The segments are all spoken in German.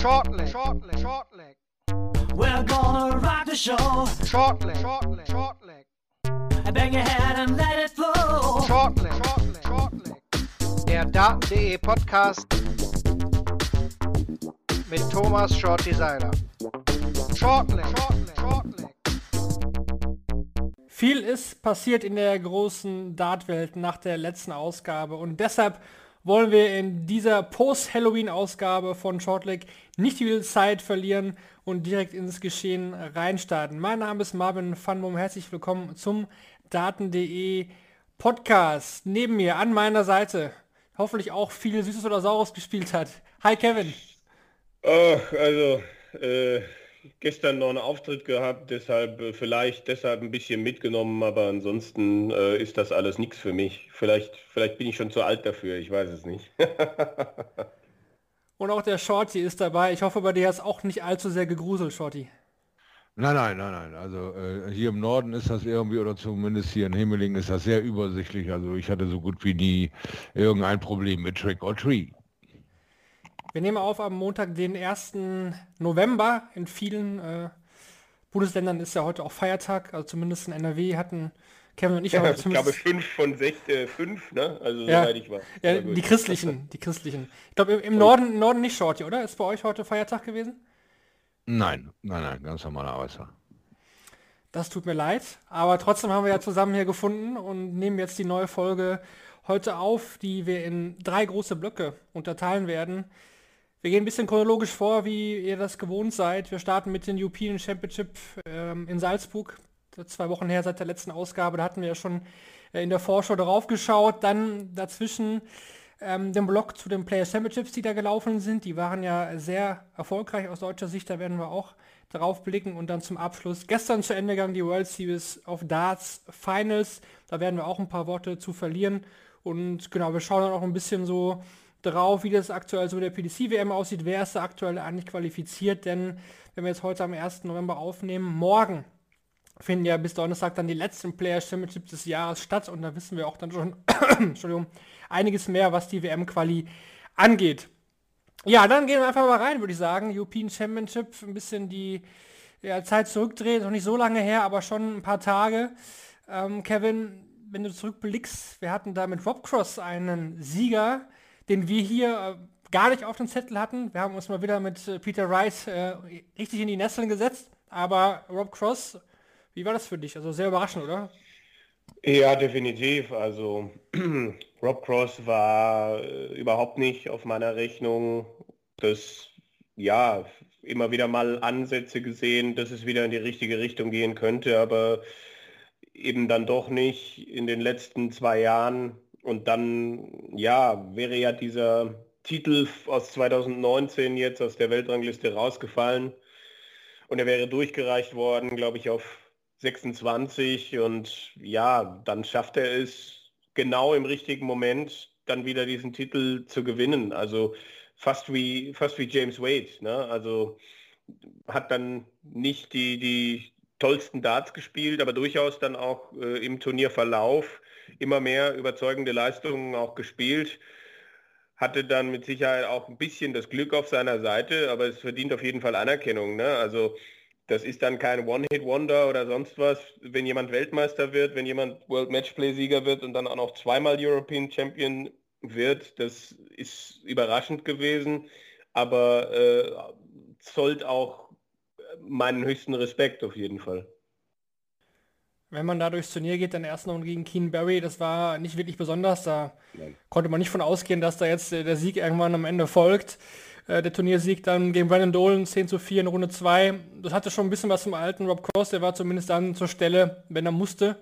Shortleg, shortleg, shortleg. We're gonna rock the show. Shortleg, shortleg, shortleg. Bang your head and let it flow. Shortleg, shortleg, shortleg. Der Daten.de Podcast mit Thomas Shorty Seiler. Shortleg, shortleg, shortleg. Viel ist passiert in der großen Dartwelt nach der letzten Ausgabe und deshalb wollen wir in dieser Post-Halloween-Ausgabe von Shortleg nicht viel Zeit verlieren und direkt ins Geschehen reinstarten. Mein Name ist Marvin Funbom, herzlich willkommen zum Daten.de Podcast. Neben mir, an meiner Seite, hoffentlich auch viel Süßes oder Saures gespielt hat. Hi Kevin. Oh, also, äh, gestern noch einen Auftritt gehabt, deshalb äh, vielleicht deshalb ein bisschen mitgenommen, aber ansonsten äh, ist das alles nichts für mich. Vielleicht, vielleicht bin ich schon zu alt dafür, ich weiß es nicht. Und auch der Shorty ist dabei. Ich hoffe, bei dir ist auch nicht allzu sehr gegruselt, Shorty. Nein, nein, nein, nein. Also äh, hier im Norden ist das irgendwie, oder zumindest hier in Himmeling ist das sehr übersichtlich. Also ich hatte so gut wie nie irgendein Problem mit Trick or Treat. Wir nehmen auf am Montag, den 1. November. In vielen äh, Bundesländern ist ja heute auch Feiertag, also zumindest in NRW hatten Kevin und ich ja, Ich glaube fünf von sechs, äh, fünf, ne? Also ja, soweit ich war. Ja, die christlichen, die christlichen. Ich glaube im, im Norden, Norden nicht Shorty, oder? Ist bei euch heute Feiertag gewesen? Nein, nein, nein, ganz normaler Arbeitstag. Das tut mir leid, aber trotzdem haben wir ja zusammen hier gefunden und nehmen jetzt die neue Folge heute auf, die wir in drei große Blöcke unterteilen werden. Wir gehen ein bisschen chronologisch vor, wie ihr das gewohnt seid. Wir starten mit den European Championship ähm, in Salzburg. Zwei Wochen her seit der letzten Ausgabe, da hatten wir ja schon äh, in der Vorschau darauf geschaut. Dann dazwischen ähm, den Block zu den Player Championships, die da gelaufen sind. Die waren ja sehr erfolgreich aus deutscher Sicht, da werden wir auch darauf blicken. Und dann zum Abschluss gestern zu Ende gegangen die World Series of Darts Finals. Da werden wir auch ein paar Worte zu verlieren. Und genau, wir schauen dann auch ein bisschen so drauf, wie das aktuell so der PDC-WM aussieht. Wer ist da aktuell eigentlich qualifiziert? Denn wenn wir jetzt heute am 1. November aufnehmen, morgen finden ja bis Donnerstag dann die letzten Player Championships des Jahres statt und da wissen wir auch dann schon Entschuldigung, einiges mehr, was die WM-Quali angeht. Ja, dann gehen wir einfach mal rein, würde ich sagen. European Championship, ein bisschen die ja, Zeit zurückdrehen, noch nicht so lange her, aber schon ein paar Tage. Ähm, Kevin, wenn du zurückblickst, wir hatten da mit Rob Cross einen Sieger, den wir hier äh, gar nicht auf dem Zettel hatten. Wir haben uns mal wieder mit äh, Peter Wright äh, richtig in die Nesseln gesetzt. Aber Rob Cross, wie war das für dich? Also sehr überraschend, oder? Ja, definitiv. Also Rob Cross war äh, überhaupt nicht auf meiner Rechnung. Das, ja, immer wieder mal Ansätze gesehen, dass es wieder in die richtige Richtung gehen könnte, aber eben dann doch nicht in den letzten zwei Jahren und dann, ja, wäre ja dieser Titel aus 2019 jetzt aus der Weltrangliste rausgefallen und er wäre durchgereicht worden, glaube ich, auf 26 und ja, dann schafft er es genau im richtigen Moment dann wieder diesen Titel zu gewinnen. Also fast wie fast wie James Wade. Ne? Also hat dann nicht die, die tollsten Darts gespielt, aber durchaus dann auch äh, im Turnierverlauf immer mehr überzeugende Leistungen auch gespielt. Hatte dann mit Sicherheit auch ein bisschen das Glück auf seiner Seite, aber es verdient auf jeden Fall Anerkennung. Ne? Also das ist dann kein One-Hit-Wonder oder sonst was. Wenn jemand Weltmeister wird, wenn jemand World Matchplay-Sieger wird und dann auch noch zweimal European Champion wird, das ist überraschend gewesen, aber äh, zollt auch meinen höchsten Respekt auf jeden Fall. Wenn man da durchs Turnier geht, dann erst noch gegen Keen Barry, das war nicht wirklich besonders. Da Nein. konnte man nicht von ausgehen, dass da jetzt der Sieg irgendwann am Ende folgt. Äh, der Turniersieg dann gegen Brandon Dolan 10 zu 4 in Runde 2. Das hatte schon ein bisschen was zum alten Rob Cross, der war zumindest dann zur Stelle, wenn er musste.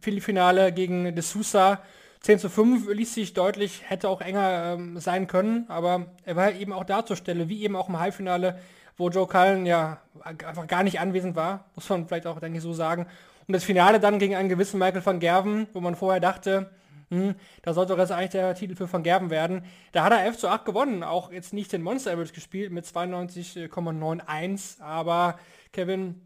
Finale gegen De Sousa 10 zu 5 ließ sich deutlich, hätte auch enger ähm, sein können, aber er war eben auch da zur Stelle, wie eben auch im Halbfinale, wo Joe Cullen ja einfach gar nicht anwesend war, muss man vielleicht auch, denke ich, so sagen. Und das Finale dann gegen einen gewissen Michael van Gerven, wo man vorher dachte, hm, da sollte doch jetzt eigentlich der Titel für Van Gerven werden. Da hat er 11 zu 8 gewonnen, auch jetzt nicht den Monster Average gespielt mit 92,91, aber Kevin,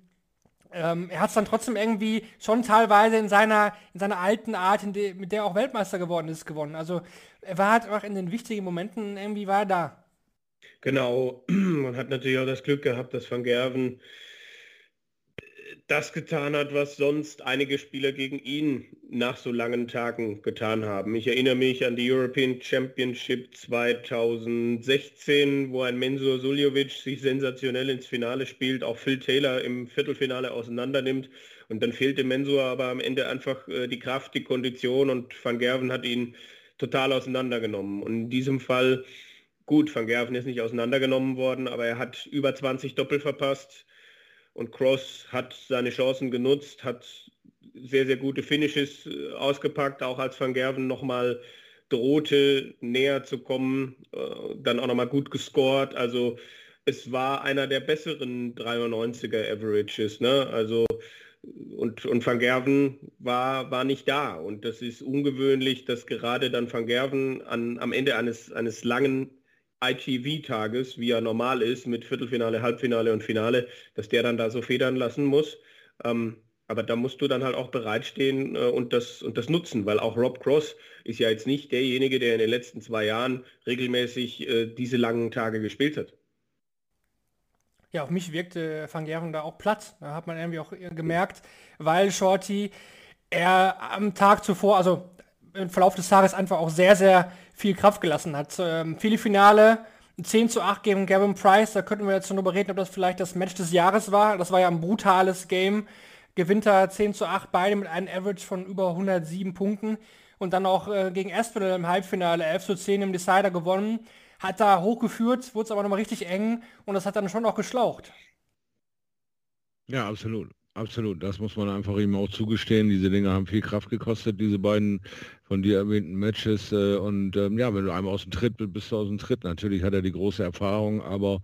ähm, er hat es dann trotzdem irgendwie schon teilweise in seiner, in seiner alten Art, de, mit der auch Weltmeister geworden ist, gewonnen. Also er war halt auch in den wichtigen Momenten irgendwie war er da. Genau, man hat natürlich auch das Glück gehabt, dass Van Gerven das getan hat, was sonst einige Spieler gegen ihn nach so langen Tagen getan haben. Ich erinnere mich an die European Championship 2016, wo ein Mensur Suljovic sich sensationell ins Finale spielt, auch Phil Taylor im Viertelfinale auseinandernimmt. Und dann fehlte Mensur aber am Ende einfach äh, die Kraft, die Kondition und Van Gerven hat ihn total auseinandergenommen. Und in diesem Fall, gut, Van Gerven ist nicht auseinandergenommen worden, aber er hat über 20 Doppel verpasst und Cross hat seine Chancen genutzt, hat sehr, sehr gute Finishes äh, ausgepackt, auch als Van Gerven nochmal drohte, näher zu kommen, äh, dann auch nochmal gut gescored. Also es war einer der besseren 93er Averages. Ne? Also und, und Van Gerven war, war nicht da. Und das ist ungewöhnlich, dass gerade dann Van Gerven an, am Ende eines, eines langen ITV-Tages, wie er normal ist, mit Viertelfinale, Halbfinale und Finale, dass der dann da so federn lassen muss. Ähm, aber da musst du dann halt auch bereitstehen äh, und, das, und das nutzen, weil auch Rob Cross ist ja jetzt nicht derjenige, der in den letzten zwei Jahren regelmäßig äh, diese langen Tage gespielt hat. Ja, auf mich wirkte Van Gerven da auch platt. Da hat man irgendwie auch gemerkt, weil Shorty er am Tag zuvor, also im Verlauf des Tages einfach auch sehr, sehr viel Kraft gelassen hat. Ähm, viele Finale, 10 zu 8 gegen Gavin Price, da könnten wir jetzt schon drüber reden, ob das vielleicht das Match des Jahres war. Das war ja ein brutales Game. Gewinnt er 10 zu 8, beide mit einem Average von über 107 Punkten. Und dann auch äh, gegen Aspinall im Halbfinale 11 zu 10 im Decider gewonnen. Hat da hochgeführt, wurde es aber nochmal richtig eng und das hat dann schon auch geschlaucht. Ja, absolut. Absolut, das muss man einfach ihm auch zugestehen. Diese Dinge haben viel Kraft gekostet, diese beiden von dir erwähnten Matches. Äh, und ähm, ja, wenn du einmal aus dem Tritt bist, bist du aus dem Tritt. Natürlich hat er die große Erfahrung, aber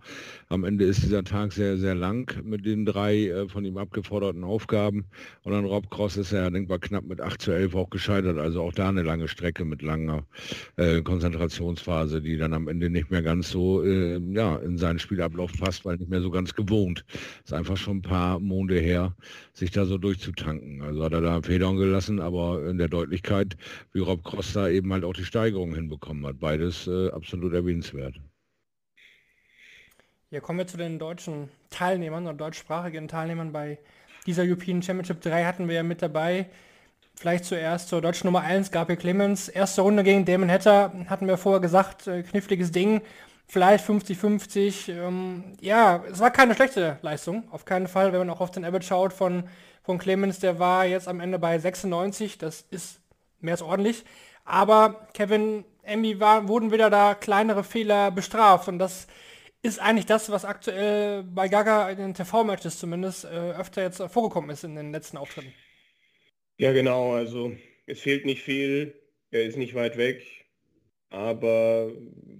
am Ende ist dieser Tag sehr, sehr lang mit den drei äh, von ihm abgeforderten Aufgaben. Und dann Rob Cross ist ja denkbar knapp mit 8 zu 11 auch gescheitert. Also auch da eine lange Strecke mit langer äh, Konzentrationsphase, die dann am Ende nicht mehr ganz so äh, ja, in seinen Spielablauf passt, weil nicht mehr so ganz gewohnt. Ist einfach schon ein paar Monde her, sich da so durchzutanken. Also hat er da Federn gelassen, aber in der Deutlichkeit wie Rob Cross da eben halt auch die Steigerung hinbekommen hat. Beides äh, absolut erwähnenswert. Ja, kommen wir zu den deutschen Teilnehmern oder deutschsprachigen Teilnehmern. Bei dieser European Championship 3 hatten wir ja mit dabei. Vielleicht zuerst zur deutschen Nummer 1, Gabriel Clemens. Erste Runde gegen Damon Hatter, hatten wir vorher gesagt, äh, kniffliges Ding. Vielleicht 50-50. Ähm, ja, es war keine schlechte Leistung, auf keinen Fall, wenn man auch auf den Average schaut von, von Clemens. Der war jetzt am Ende bei 96. Das ist mehr als ordentlich. Aber Kevin Emmy war, wurden wieder da kleinere Fehler bestraft und das ist eigentlich das, was aktuell bei Gaga in den TV-Matches zumindest äh, öfter jetzt vorgekommen ist in den letzten Auftritten. Ja, genau. Also es fehlt nicht viel. Er ist nicht weit weg, aber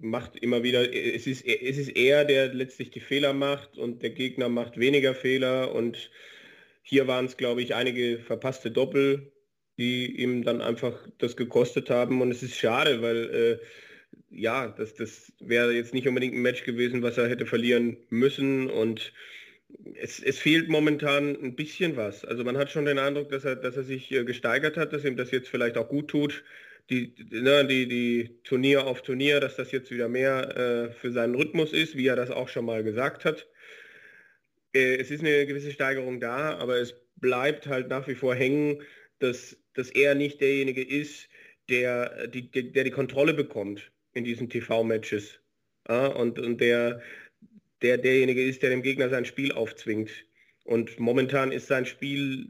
macht immer wieder. Es ist, es ist er, der letztlich die Fehler macht und der Gegner macht weniger Fehler und hier waren es, glaube ich, einige verpasste Doppel, die ihm dann einfach das gekostet haben. Und es ist schade, weil äh, ja, das, das wäre jetzt nicht unbedingt ein Match gewesen, was er hätte verlieren müssen. Und es, es fehlt momentan ein bisschen was. Also man hat schon den Eindruck, dass er, dass er sich äh, gesteigert hat, dass ihm das jetzt vielleicht auch gut tut. Die, ne, die, die Turnier auf Turnier, dass das jetzt wieder mehr äh, für seinen Rhythmus ist, wie er das auch schon mal gesagt hat. Äh, es ist eine gewisse Steigerung da, aber es bleibt halt nach wie vor hängen, dass dass er nicht derjenige ist, der die, der die Kontrolle bekommt in diesen TV-Matches. Ja, und, und der, der derjenige ist, der dem Gegner sein Spiel aufzwingt. Und momentan ist sein Spiel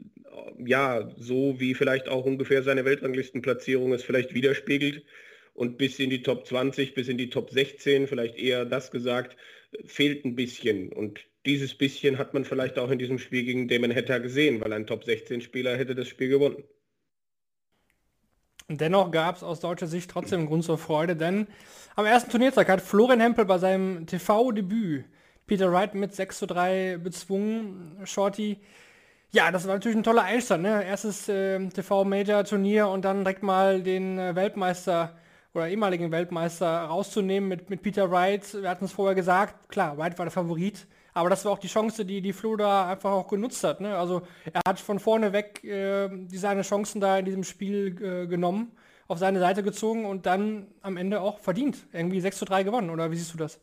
ja so, wie vielleicht auch ungefähr seine Weltranglistenplatzierung es vielleicht widerspiegelt. Und bis in die Top 20, bis in die Top 16, vielleicht eher das gesagt, fehlt ein bisschen. Und dieses bisschen hat man vielleicht auch in diesem Spiel gegen Damon Hatter gesehen, weil ein Top 16 Spieler hätte das Spiel gewonnen. Dennoch gab es aus deutscher Sicht trotzdem Grund zur Freude, denn am ersten Turniertag hat Florian Hempel bei seinem TV-Debüt Peter Wright mit 6 zu 3 bezwungen. Shorty, ja, das war natürlich ein toller Einstand, ne? Erstes äh, TV-Major-Turnier und dann direkt mal den äh, Weltmeister oder ehemaligen Weltmeister rauszunehmen mit, mit Peter Wright. Wir hatten es vorher gesagt, klar, Wright war der Favorit, aber das war auch die Chance, die die Flo da einfach auch genutzt hat. Ne? Also er hat von vorne weg äh, seine Chancen da in diesem Spiel äh, genommen, auf seine Seite gezogen und dann am Ende auch verdient. Irgendwie 6 zu 3 gewonnen, oder wie siehst du das?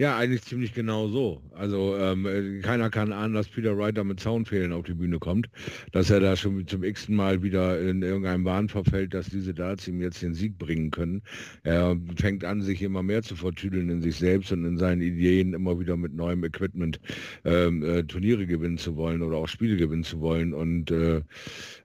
Ja, eigentlich ziemlich genau so. Also ähm, äh, keiner kann ahnen, dass Peter Wright mit Zaunfehlen auf die Bühne kommt, dass er da schon zum x Mal wieder in irgendeinem Bahn verfällt, dass diese Darts ihm jetzt den Sieg bringen können. Er fängt an, sich immer mehr zu vertüdeln in sich selbst und in seinen Ideen, immer wieder mit neuem Equipment ähm, äh, Turniere gewinnen zu wollen oder auch Spiele gewinnen zu wollen. Und äh,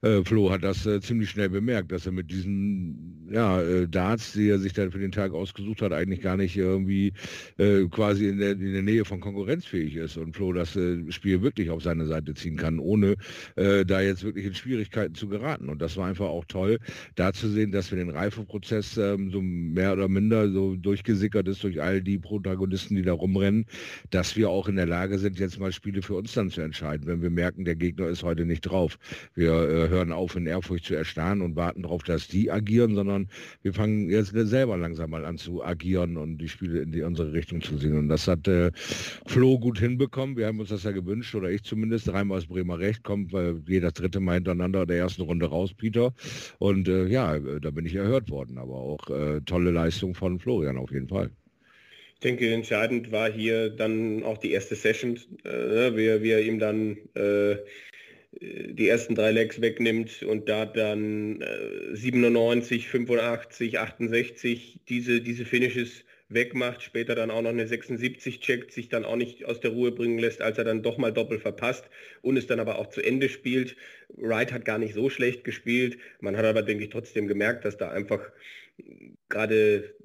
äh, Flo hat das äh, ziemlich schnell bemerkt, dass er mit diesen ja, äh, Darts, die er sich dann für den Tag ausgesucht hat, eigentlich gar nicht irgendwie quasi quasi in der, in der Nähe von konkurrenzfähig ist und Flo das äh, Spiel wirklich auf seine Seite ziehen kann, ohne äh, da jetzt wirklich in Schwierigkeiten zu geraten. Und das war einfach auch toll, da zu sehen, dass wir den Reifeprozess ähm, so mehr oder minder so durchgesickert ist durch all die Protagonisten, die da rumrennen, dass wir auch in der Lage sind, jetzt mal Spiele für uns dann zu entscheiden, wenn wir merken, der Gegner ist heute nicht drauf. Wir äh, hören auf, in Ehrfurcht zu erstarren und warten darauf, dass die agieren, sondern wir fangen jetzt selber langsam mal an zu agieren und die Spiele in die unsere Richtung zu sehen. Und das hat äh, Flo gut hinbekommen. Wir haben uns das ja gewünscht, oder ich zumindest. Dreimal aus Bremer Recht kommt, weil jeder dritte Mal hintereinander der ersten Runde raus, Peter. Und äh, ja, da bin ich erhört worden. Aber auch äh, tolle Leistung von Florian auf jeden Fall. Ich denke, entscheidend war hier dann auch die erste Session, äh, wie, wie er ihm dann äh, die ersten drei Legs wegnimmt und da dann äh, 97, 85, 68 diese, diese Finishes wegmacht, später dann auch noch eine 76 checkt, sich dann auch nicht aus der Ruhe bringen lässt, als er dann doch mal doppelt verpasst und es dann aber auch zu Ende spielt. Wright hat gar nicht so schlecht gespielt. Man hat aber, denke ich, trotzdem gemerkt, dass da einfach gerade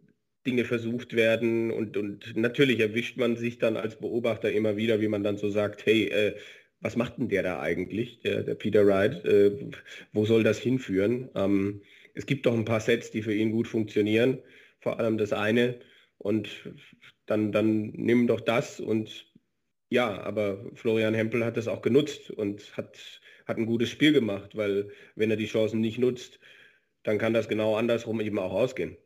Dinge versucht werden und, und natürlich erwischt man sich dann als Beobachter immer wieder, wie man dann so sagt, hey, äh, was macht denn der da eigentlich, der, der Peter Wright? Äh, wo soll das hinführen? Ähm, es gibt doch ein paar Sets, die für ihn gut funktionieren. Vor allem das eine, und dann, dann nimm doch das und ja, aber Florian Hempel hat das auch genutzt und hat, hat ein gutes Spiel gemacht, weil wenn er die Chancen nicht nutzt, dann kann das genau andersrum eben auch ausgehen.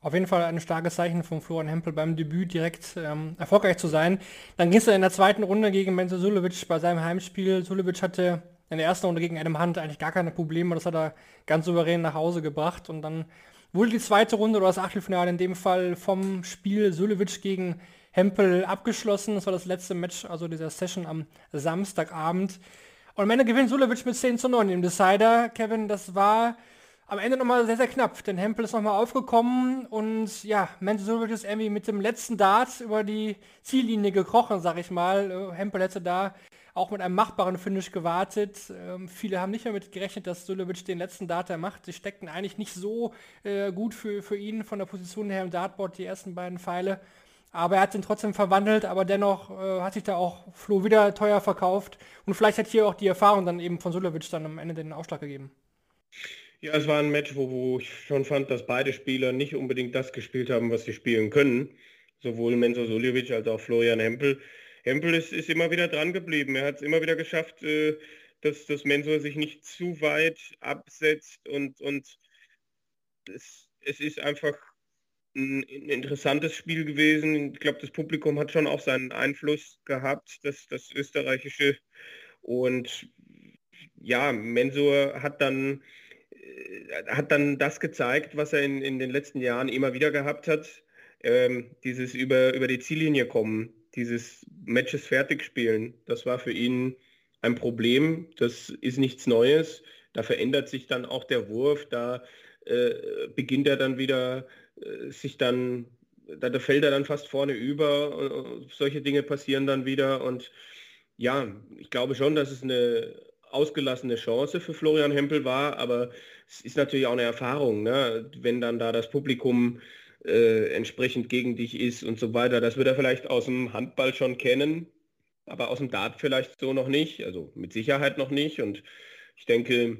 Auf jeden Fall ein starkes Zeichen von Florian Hempel beim Debüt direkt ähm, erfolgreich zu sein. Dann ging es in der zweiten Runde gegen Menzo Sulevic bei seinem Heimspiel. Sulevic hatte in der ersten Runde gegen Adam Hunt eigentlich gar keine Probleme. Das hat er ganz souverän nach Hause gebracht und dann wurde die zweite Runde oder das Achtelfinale in dem Fall vom Spiel Sulevic gegen Hempel abgeschlossen. Das war das letzte Match, also dieser Session am Samstagabend. Und am Ende gewinnt Sulevic mit 10 zu 9 im Decider. Kevin, das war am Ende nochmal sehr, sehr knapp, denn Hempel ist nochmal aufgekommen und ja, Menzo Sulevic ist irgendwie mit dem letzten Dart über die Ziellinie gekrochen, sag ich mal. Hempel hätte da auch mit einem machbaren Finish gewartet. Ähm, viele haben nicht mehr mit gerechnet, dass Sulevic den letzten Data macht. Sie steckten eigentlich nicht so äh, gut für, für ihn von der Position her im Dartboard, die ersten beiden Pfeile. Aber er hat ihn trotzdem verwandelt, aber dennoch äh, hat sich da auch Flo wieder teuer verkauft. Und vielleicht hat hier auch die Erfahrung dann eben von Sulevic dann am Ende den Ausschlag gegeben. Ja, es war ein Match, wo, wo ich schon fand, dass beide Spieler nicht unbedingt das gespielt haben, was sie spielen können. Sowohl Menzo Suljevic als auch Florian Hempel. Hempel ist, ist immer wieder dran geblieben. Er hat es immer wieder geschafft, äh, dass das Mensur sich nicht zu weit absetzt und, und es, es ist einfach ein, ein interessantes Spiel gewesen. Ich glaube, das Publikum hat schon auch seinen Einfluss gehabt, das, das österreichische. Und ja, Mensur hat dann, hat dann das gezeigt, was er in, in den letzten Jahren immer wieder gehabt hat. Ähm, dieses über, über die Ziellinie kommen, dieses Matches fertig spielen, das war für ihn ein Problem. Das ist nichts Neues. Da verändert sich dann auch der Wurf. Da äh, beginnt er dann wieder äh, sich dann, da, da, fällt er dann fast vorne über. Und, solche Dinge passieren dann wieder. Und ja, ich glaube schon, dass es eine ausgelassene Chance für Florian Hempel war, aber es ist natürlich auch eine Erfahrung, ne? wenn dann da das Publikum äh, entsprechend gegen dich ist und so weiter. Das wird er vielleicht aus dem Handball schon kennen, aber aus dem Dart vielleicht so noch nicht, also mit Sicherheit noch nicht. Und ich denke,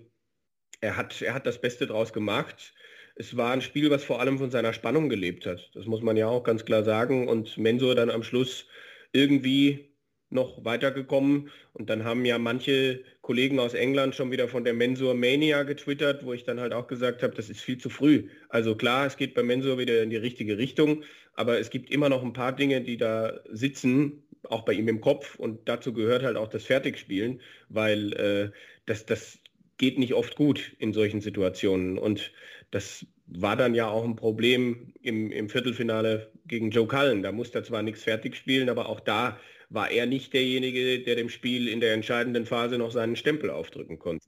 er hat, er hat das Beste draus gemacht. Es war ein Spiel, was vor allem von seiner Spannung gelebt hat. Das muss man ja auch ganz klar sagen. Und Mensur dann am Schluss irgendwie noch weitergekommen. Und dann haben ja manche Kollegen aus England schon wieder von der Mensur Mania getwittert, wo ich dann halt auch gesagt habe, das ist viel zu früh. Also klar, es geht bei Mensur wieder in die richtige Richtung, aber es gibt immer noch ein paar Dinge, die da sitzen, auch bei ihm im Kopf. Und dazu gehört halt auch das Fertigspielen, weil äh, das, das geht nicht oft gut in solchen Situationen. Und das war dann ja auch ein Problem im, im Viertelfinale gegen Joe Cullen. Da musste er zwar nichts fertig spielen, aber auch da war er nicht derjenige, der dem Spiel in der entscheidenden Phase noch seinen Stempel aufdrücken konnte.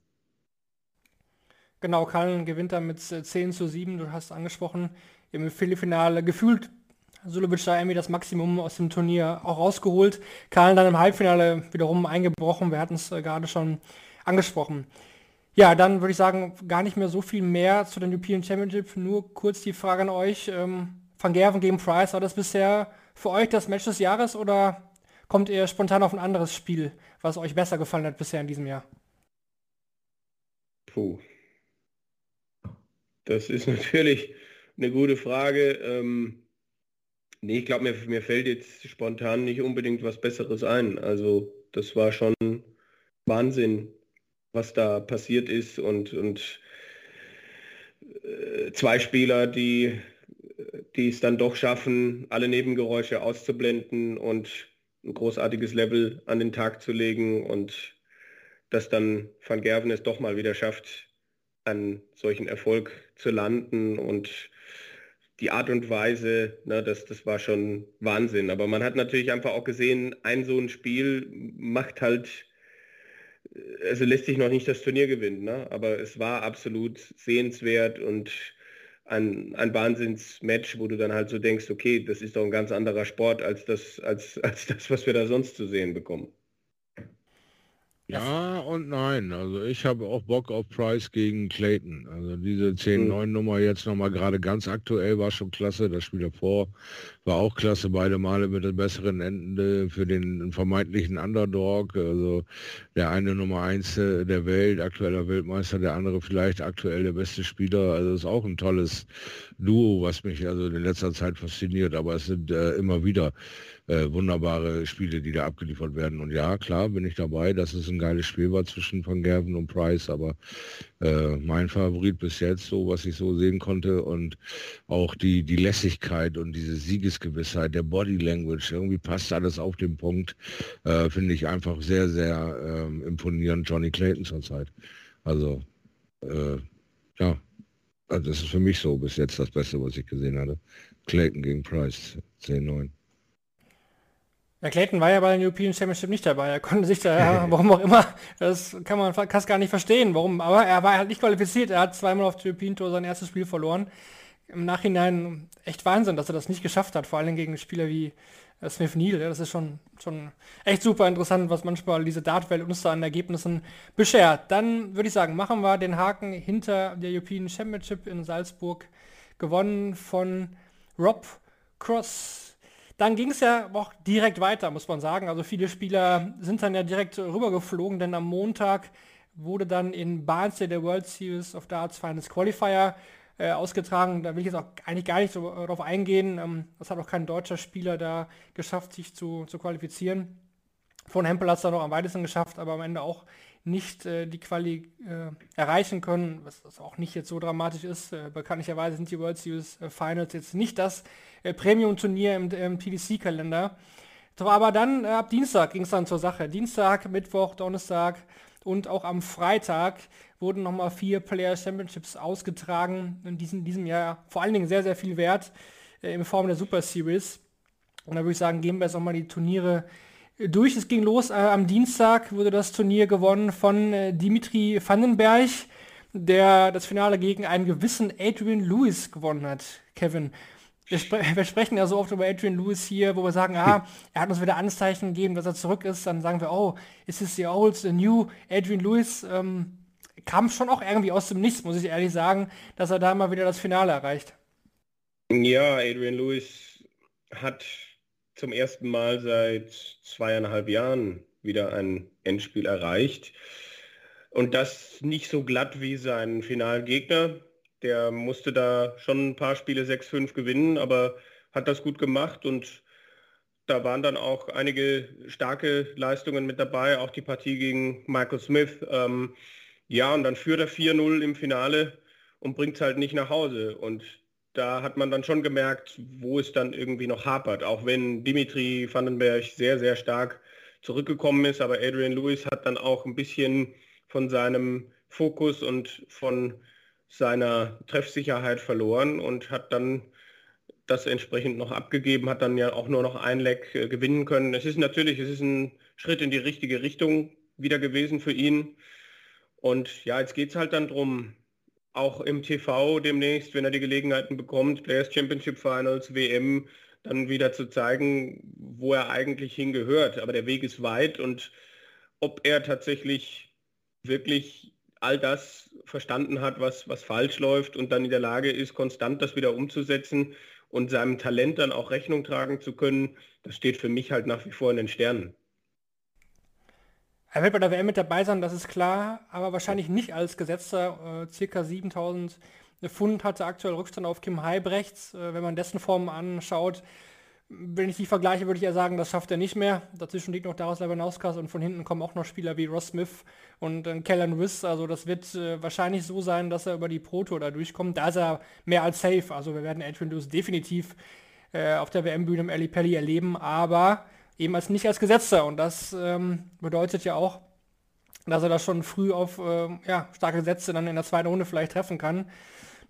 Genau, Cullen gewinnt da mit 10 zu 7, du hast angesprochen, im Viertelfinale gefühlt Sulovic da irgendwie das Maximum aus dem Turnier auch rausgeholt. Cullen dann im Halbfinale wiederum eingebrochen, wir hatten es äh, gerade schon angesprochen. Ja, dann würde ich sagen, gar nicht mehr so viel mehr zu den European Championship. Nur kurz die Frage an euch. Ähm, Van Gerven gegen Price, war das bisher für euch das Match des Jahres oder kommt ihr spontan auf ein anderes Spiel, was euch besser gefallen hat bisher in diesem Jahr? Puh. Das ist natürlich eine gute Frage. Ähm, nee, ich glaube, mir, mir fällt jetzt spontan nicht unbedingt was Besseres ein. Also das war schon Wahnsinn, was da passiert ist und, und äh, zwei Spieler, die, die es dann doch schaffen, alle Nebengeräusche auszublenden und ein großartiges Level an den Tag zu legen und dass dann Van Gerven es doch mal wieder schafft, an solchen Erfolg zu landen und die Art und Weise, ne, das, das war schon Wahnsinn. Aber man hat natürlich einfach auch gesehen, ein so ein Spiel macht halt also lässt sich noch nicht das Turnier gewinnen, ne? aber es war absolut sehenswert und ein, ein Wahnsinnsmatch, wo du dann halt so denkst, okay, das ist doch ein ganz anderer Sport als das, als, als das, was wir da sonst zu sehen bekommen. Ja und nein. Also ich habe auch Bock auf Price gegen Clayton. Also diese 10-9-Nummer jetzt nochmal gerade ganz aktuell war schon klasse. Das Spiel davor war auch klasse. Beide Male mit dem besseren Ende für den vermeintlichen Underdog. Also der eine Nummer 1 der Welt, aktueller Weltmeister, der andere vielleicht aktuell der beste Spieler. Also ist auch ein tolles Duo, was mich also in letzter Zeit fasziniert. Aber es sind äh, immer wieder äh, wunderbare Spiele, die da abgeliefert werden. Und ja, klar, bin ich dabei, dass es ein geiles Spiel war zwischen Van Gerven und Price, aber äh, mein Favorit bis jetzt, so was ich so sehen konnte und auch die, die Lässigkeit und diese Siegesgewissheit, der Body Language, irgendwie passt alles auf den Punkt, äh, finde ich einfach sehr, sehr ähm, imponierend Johnny Clayton zurzeit. Also, äh, ja, also das ist für mich so bis jetzt das Beste, was ich gesehen hatte. Clayton gegen Price, 10-9. Ja, Clayton war ja bei den European Championship nicht dabei. Er konnte sich da, warum auch immer, das kann man fast gar nicht verstehen, warum. Aber er war halt nicht qualifiziert. Er hat zweimal auf der European Tour sein erstes Spiel verloren. Im Nachhinein echt Wahnsinn, dass er das nicht geschafft hat, vor allem gegen Spieler wie äh, Smith Neal. Ja, das ist schon, schon echt super interessant, was manchmal diese Dartwelt uns da an Ergebnissen beschert. Dann würde ich sagen, machen wir den Haken hinter der European Championship in Salzburg, gewonnen von Rob Cross dann ging es ja auch direkt weiter, muss man sagen. Also viele Spieler sind dann ja direkt rübergeflogen, denn am Montag wurde dann in Barnsley der World Series of Darts Finals Qualifier äh, ausgetragen. Da will ich jetzt auch eigentlich gar nicht so darauf eingehen. Ähm, das hat auch kein deutscher Spieler da geschafft, sich zu, zu qualifizieren. Von Hempel hat es da noch am weitesten geschafft, aber am Ende auch nicht äh, die Quali äh, erreichen können, was, was, auch nicht jetzt so dramatisch ist. Äh, bekanntlicherweise sind die World Series äh, Finals jetzt nicht das äh, Premium-Turnier im, im PDC-Kalender. Aber dann äh, ab Dienstag ging es dann zur Sache. Dienstag, Mittwoch, Donnerstag und auch am Freitag wurden nochmal vier Player Championships ausgetragen. In diesem, diesem Jahr vor allen Dingen sehr, sehr viel wert in Form der Super Series. Und da würde ich sagen, gehen wir jetzt nochmal die Turniere durch. Es ging los. Äh, am Dienstag wurde das Turnier gewonnen von äh, Dimitri Vandenberg, der das Finale gegen einen gewissen Adrian Lewis gewonnen hat. Kevin. Wir, spre wir, sprechen ja so oft über Adrian Lewis hier, wo wir sagen, ah, er hat uns wieder Anzeichen gegeben, dass er zurück ist. Dann sagen wir, oh, ist es the old, the new Adrian Lewis? Ähm, kam schon auch irgendwie aus dem Nichts, muss ich ehrlich sagen, dass er da mal wieder das Finale erreicht. Ja, Adrian Lewis hat zum ersten Mal seit zweieinhalb Jahren wieder ein Endspiel erreicht. Und das nicht so glatt wie sein Finalgegner. Der musste da schon ein paar Spiele 6-5 gewinnen, aber hat das gut gemacht und da waren dann auch einige starke Leistungen mit dabei, auch die Partie gegen Michael Smith. Ähm, ja, und dann führt er 4-0 im Finale und bringt es halt nicht nach Hause. Und da hat man dann schon gemerkt, wo es dann irgendwie noch hapert. Auch wenn Dimitri Vandenberg sehr, sehr stark zurückgekommen ist, aber Adrian Lewis hat dann auch ein bisschen von seinem Fokus und von seiner Treffsicherheit verloren und hat dann das entsprechend noch abgegeben, hat dann ja auch nur noch ein Leck äh, gewinnen können. Es ist natürlich, es ist ein Schritt in die richtige Richtung wieder gewesen für ihn. Und ja, jetzt geht es halt dann darum, auch im TV demnächst, wenn er die Gelegenheiten bekommt, Players Championship Finals, WM, dann wieder zu zeigen, wo er eigentlich hingehört. Aber der Weg ist weit und ob er tatsächlich wirklich all das verstanden hat, was, was falsch läuft und dann in der Lage ist, konstant das wieder umzusetzen und seinem Talent dann auch Rechnung tragen zu können, das steht für mich halt nach wie vor in den Sternen. Er wird bei der WM mit dabei sein, das ist klar, aber wahrscheinlich nicht als Gesetzter. Äh, circa 7000 Pfund hatte aktuell Rückstand auf Kim Heibrechts. Äh, wenn man dessen Form anschaut, wenn ich die vergleiche, würde ich eher sagen, das schafft er nicht mehr. Dazwischen liegt noch Darius Labanauskas und von hinten kommen auch noch Spieler wie Ross Smith und äh, Kellen Wiss. Also das wird äh, wahrscheinlich so sein, dass er über die Pro Tour da durchkommt. Da ist er mehr als safe. Also wir werden Adrian Lewis definitiv äh, auf der WM-Bühne im Ali Pelli erleben, aber eben als nicht als Gesetzter. Und das ähm, bedeutet ja auch, dass er das schon früh auf äh, ja, starke Sätze dann in der zweiten Runde vielleicht treffen kann.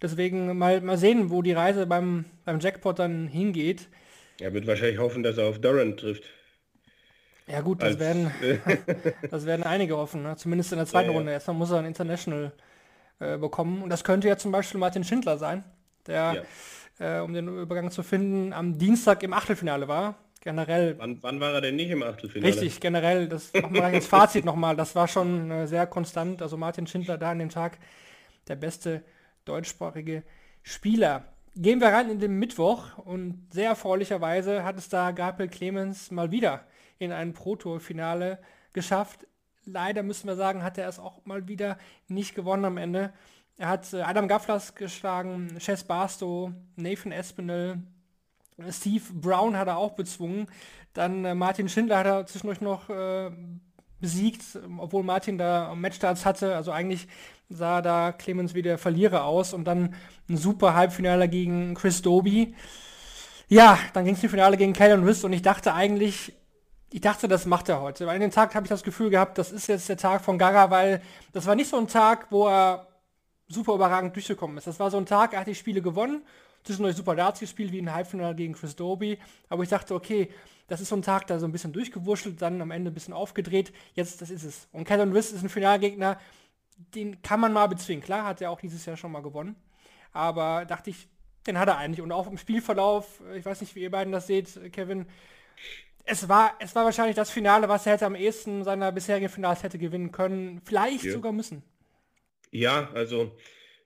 Deswegen mal, mal sehen, wo die Reise beim, beim Jackpot dann hingeht. Er wird wahrscheinlich hoffen, dass er auf Durant trifft. Ja gut, das, werden, das werden einige hoffen, ne? zumindest in der zweiten ja, ja. Runde. Erstmal muss er ein International äh, bekommen. Und das könnte ja zum Beispiel Martin Schindler sein, der, ja. äh, um den Übergang zu finden, am Dienstag im Achtelfinale war generell. Wann, wann, war er denn nicht im Achtelfinale? Richtig, generell, das wir jetzt Fazit nochmal. Das war schon äh, sehr konstant. Also Martin Schindler da an dem Tag der beste deutschsprachige Spieler. Gehen wir rein in den Mittwoch und sehr erfreulicherweise hat es da Gabriel Clemens mal wieder in ein Pro-Tour-Finale geschafft. Leider müssen wir sagen, hat er es auch mal wieder nicht gewonnen am Ende. Er hat äh, Adam Gafflas geschlagen, Chess Barstow, Nathan Espinel, Steve Brown hat er auch bezwungen. Dann äh, Martin Schindler hat er zwischendurch noch äh, besiegt, obwohl Martin da Matchstarts hatte. Also eigentlich sah da Clemens wie der Verlierer aus und dann ein super Halbfinale gegen Chris Doby. Ja, dann ging es im Finale gegen Kellen Riss und ich dachte eigentlich, ich dachte, das macht er heute. Weil an dem Tag habe ich das Gefühl gehabt, das ist jetzt der Tag von Gaga, weil das war nicht so ein Tag, wo er super überragend durchgekommen ist. Das war so ein Tag, er hat die Spiele gewonnen zwischendurch super Darts gespielt, wie ein Halbfinale gegen Chris Doby. Aber ich dachte, okay, das ist so ein Tag, da so ein bisschen durchgewurschtelt, dann am Ende ein bisschen aufgedreht. Jetzt, das ist es. Und Callum Riss ist ein Finalgegner, den kann man mal bezwingen. Klar, hat er auch dieses Jahr schon mal gewonnen. Aber dachte ich, den hat er eigentlich. Und auch im Spielverlauf, ich weiß nicht, wie ihr beiden das seht, Kevin, es war, es war wahrscheinlich das Finale, was er hätte am ehesten seiner bisherigen Finals hätte gewinnen können. Vielleicht ja. sogar müssen. Ja, also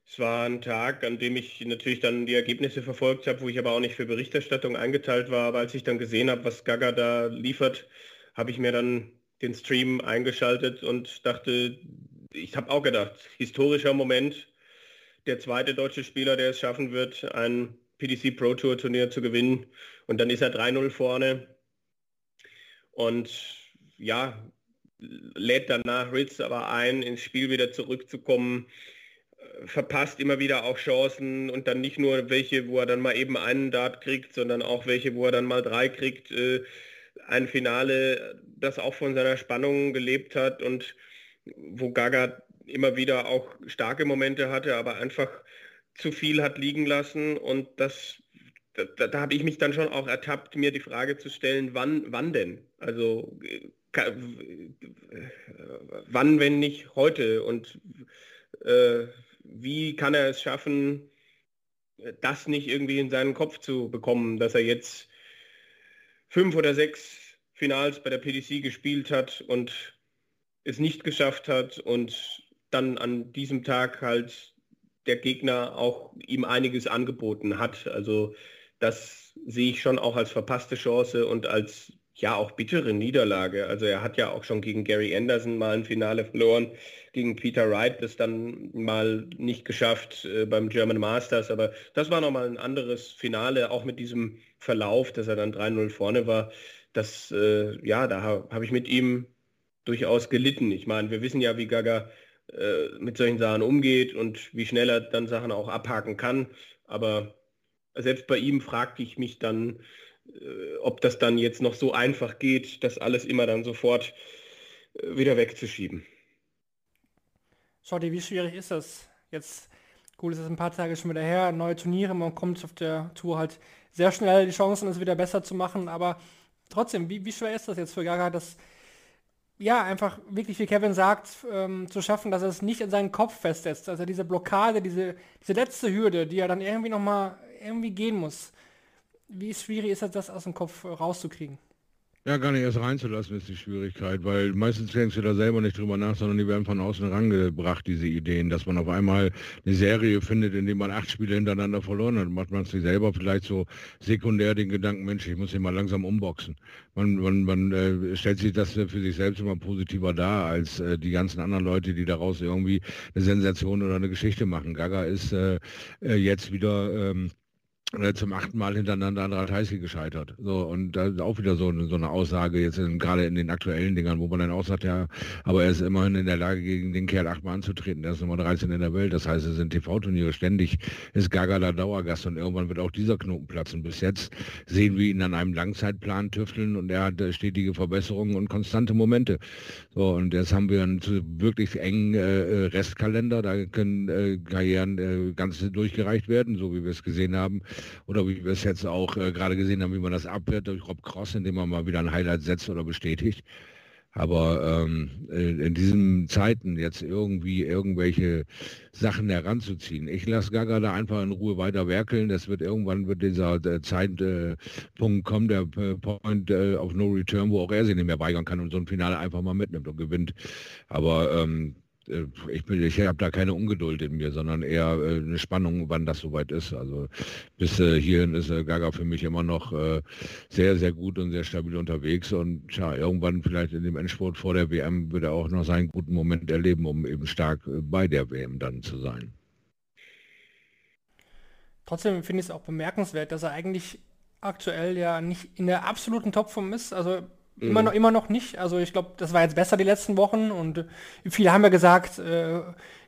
es war ein Tag, an dem ich natürlich dann die Ergebnisse verfolgt habe, wo ich aber auch nicht für Berichterstattung eingeteilt war. Aber als ich dann gesehen habe, was Gaga da liefert, habe ich mir dann den Stream eingeschaltet und dachte, ich habe auch gedacht, historischer Moment, der zweite deutsche Spieler, der es schaffen wird, ein PDC Pro Tour Turnier zu gewinnen. Und dann ist er 3-0 vorne. Und ja, lädt danach Ritz aber ein, ins Spiel wieder zurückzukommen verpasst immer wieder auch Chancen und dann nicht nur welche, wo er dann mal eben einen Dart kriegt, sondern auch welche, wo er dann mal drei kriegt. Äh, ein Finale, das auch von seiner Spannung gelebt hat und wo Gaga immer wieder auch starke Momente hatte, aber einfach zu viel hat liegen lassen und das da, da habe ich mich dann schon auch ertappt, mir die Frage zu stellen, wann, wann denn? Also äh, wann, wenn nicht heute? Und äh, wie kann er es schaffen, das nicht irgendwie in seinen Kopf zu bekommen, dass er jetzt fünf oder sechs Finals bei der PDC gespielt hat und es nicht geschafft hat und dann an diesem Tag halt der Gegner auch ihm einiges angeboten hat. Also das sehe ich schon auch als verpasste Chance und als ja auch bittere Niederlage. Also er hat ja auch schon gegen Gary Anderson mal ein Finale verloren, gegen Peter Wright das dann mal nicht geschafft äh, beim German Masters, aber das war nochmal ein anderes Finale, auch mit diesem Verlauf, dass er dann 3-0 vorne war. Das, äh, ja, da habe ich mit ihm durchaus gelitten. Ich meine, wir wissen ja, wie Gaga äh, mit solchen Sachen umgeht und wie schnell er dann Sachen auch abhaken kann, aber selbst bei ihm fragte ich mich dann, ob das dann jetzt noch so einfach geht, das alles immer dann sofort äh, wieder wegzuschieben. Schotti, wie schwierig ist das jetzt Gut, es ist ein paar Tage schon wieder her, neue Turniere, man kommt auf der Tour halt sehr schnell die Chancen, es wieder besser zu machen, aber trotzdem, wie, wie schwer ist das jetzt für Gaga, das ja, einfach wirklich, wie Kevin sagt, ähm, zu schaffen, dass er es nicht in seinen Kopf festsetzt. Also diese Blockade, diese, diese letzte Hürde, die er dann irgendwie nochmal irgendwie gehen muss. Wie schwierig ist das, das aus dem Kopf rauszukriegen? Ja, gar nicht erst reinzulassen ist die Schwierigkeit, weil meistens denkst du da selber nicht drüber nach, sondern die werden von außen rangebracht, diese Ideen, dass man auf einmal eine Serie findet, in der man acht Spiele hintereinander verloren hat, macht man sich selber vielleicht so sekundär den Gedanken, Mensch, ich muss hier mal langsam umboxen. Man, man, man äh, stellt sich das für sich selbst immer positiver dar, als äh, die ganzen anderen Leute, die daraus irgendwie eine Sensation oder eine Geschichte machen. Gaga ist äh, äh jetzt wieder... Ähm, äh, zum achten Mal hintereinander an Ratajski gescheitert. So, und da ist auch wieder so, eine, so eine Aussage, jetzt in, gerade in den aktuellen Dingern, wo man dann auch sagt, ja, aber er ist immerhin in der Lage, gegen den Kerl achtmal anzutreten. Der ist Nummer 13 in der Welt. Das heißt, es sind TV-Turniere. Ständig ist Gaga da Dauergast und irgendwann wird auch dieser Knoten platzen. Bis jetzt sehen wir ihn an einem Langzeitplan tüfteln und er hat äh, stetige Verbesserungen und konstante Momente. So, und jetzt haben wir einen wirklich engen äh, Restkalender. Da können äh, Karrieren äh, ganz durchgereicht werden, so wie wir es gesehen haben oder wie wir es jetzt auch äh, gerade gesehen haben, wie man das abwehrt durch Rob Cross, indem man mal wieder ein Highlight setzt oder bestätigt. Aber ähm, in diesen Zeiten jetzt irgendwie irgendwelche Sachen heranzuziehen. Ich lasse Gaga da einfach in Ruhe weiter werkeln. Das wird irgendwann wird dieser äh, Zeitpunkt kommen, der äh, Point äh, of No Return, wo auch er sich nicht mehr weigern kann und so ein Finale einfach mal mitnimmt und gewinnt. Aber ähm, äh, ich, ich habe da keine Ungeduld in mir, sondern eher äh, eine Spannung, wann das soweit ist. Also bis äh, hierhin ist Gaga für mich immer noch sehr, sehr gut und sehr stabil unterwegs und tja, irgendwann vielleicht in dem Endspurt vor der WM wird er auch noch seinen guten Moment erleben, um eben stark bei der WM dann zu sein. Trotzdem finde ich es auch bemerkenswert, dass er eigentlich aktuell ja nicht in der absoluten Topform ist. Also Immer noch, immer noch nicht. Also ich glaube, das war jetzt besser die letzten Wochen und viele haben ja gesagt, äh,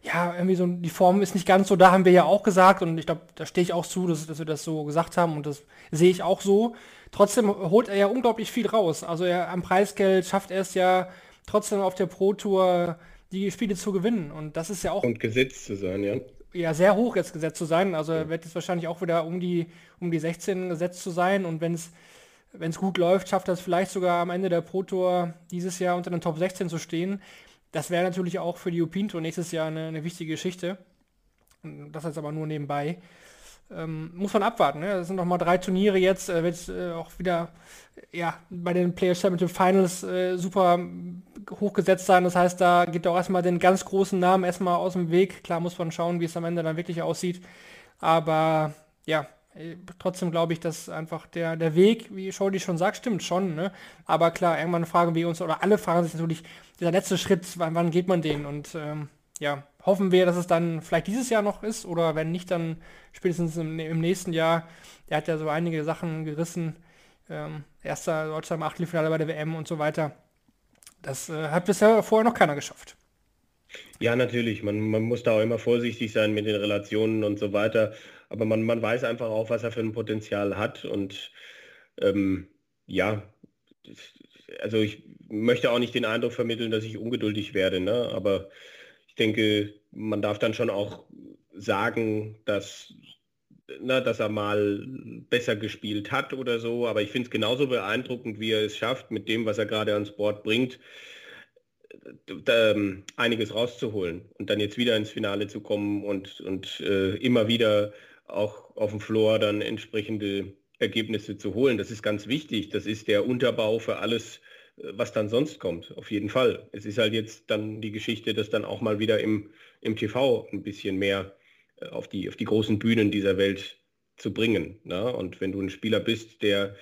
ja, irgendwie so die Form ist nicht ganz so, da haben wir ja auch gesagt und ich glaube, da stehe ich auch zu, dass, dass wir das so gesagt haben und das sehe ich auch so. Trotzdem holt er ja unglaublich viel raus. Also er am Preisgeld schafft er es ja trotzdem auf der Pro Tour die Spiele zu gewinnen und das ist ja auch und gesetzt zu sein, ja. Ja, sehr hoch jetzt gesetzt zu sein. Also er wird jetzt wahrscheinlich auch wieder um die um die 16 gesetzt zu sein und wenn es wenn es gut läuft, schafft es vielleicht sogar am Ende der Pro Tour dieses Jahr unter den Top 16 zu stehen. Das wäre natürlich auch für die Upin Tour nächstes Jahr eine, eine wichtige Geschichte. Das ist aber nur nebenbei. Ähm, muss man abwarten. Ne? Das sind noch mal drei Turniere jetzt. Äh, wird äh, auch wieder ja, bei den Players Championship Finals äh, super hochgesetzt sein. Das heißt, da geht auch erstmal den ganz großen Namen erstmal aus dem Weg. Klar muss man schauen, wie es am Ende dann wirklich aussieht. Aber ja, trotzdem glaube ich, dass einfach der, der Weg, wie Scholdi schon sagt, stimmt schon. Ne? Aber klar, irgendwann fragen wir uns, oder alle fragen sich natürlich, dieser letzte Schritt, wann, wann geht man den? Und ähm, ja, hoffen wir, dass es dann vielleicht dieses Jahr noch ist oder wenn nicht, dann spätestens im, im nächsten Jahr. Der hat ja so einige Sachen gerissen. Ähm, erster Deutschland im Achtelfinale bei der WM und so weiter. Das äh, hat bisher vorher noch keiner geschafft. Ja, natürlich. Man, man muss da auch immer vorsichtig sein mit den Relationen und so weiter. Aber man, man weiß einfach auch, was er für ein Potenzial hat. Und ähm, ja, also ich möchte auch nicht den Eindruck vermitteln, dass ich ungeduldig werde. Ne? Aber ich denke, man darf dann schon auch sagen, dass, na, dass er mal besser gespielt hat oder so. Aber ich finde es genauso beeindruckend, wie er es schafft, mit dem, was er gerade ans Board bringt, ähm, einiges rauszuholen und dann jetzt wieder ins Finale zu kommen und, und äh, immer wieder auch auf dem Floor dann entsprechende Ergebnisse zu holen. Das ist ganz wichtig. Das ist der Unterbau für alles, äh, was dann sonst kommt. Auf jeden Fall. Es ist halt jetzt dann die Geschichte, dass dann auch mal wieder im, im TV ein bisschen mehr äh, auf die, auf die großen Bühnen dieser Welt zu bringen. Ne? Und wenn du ein Spieler bist, der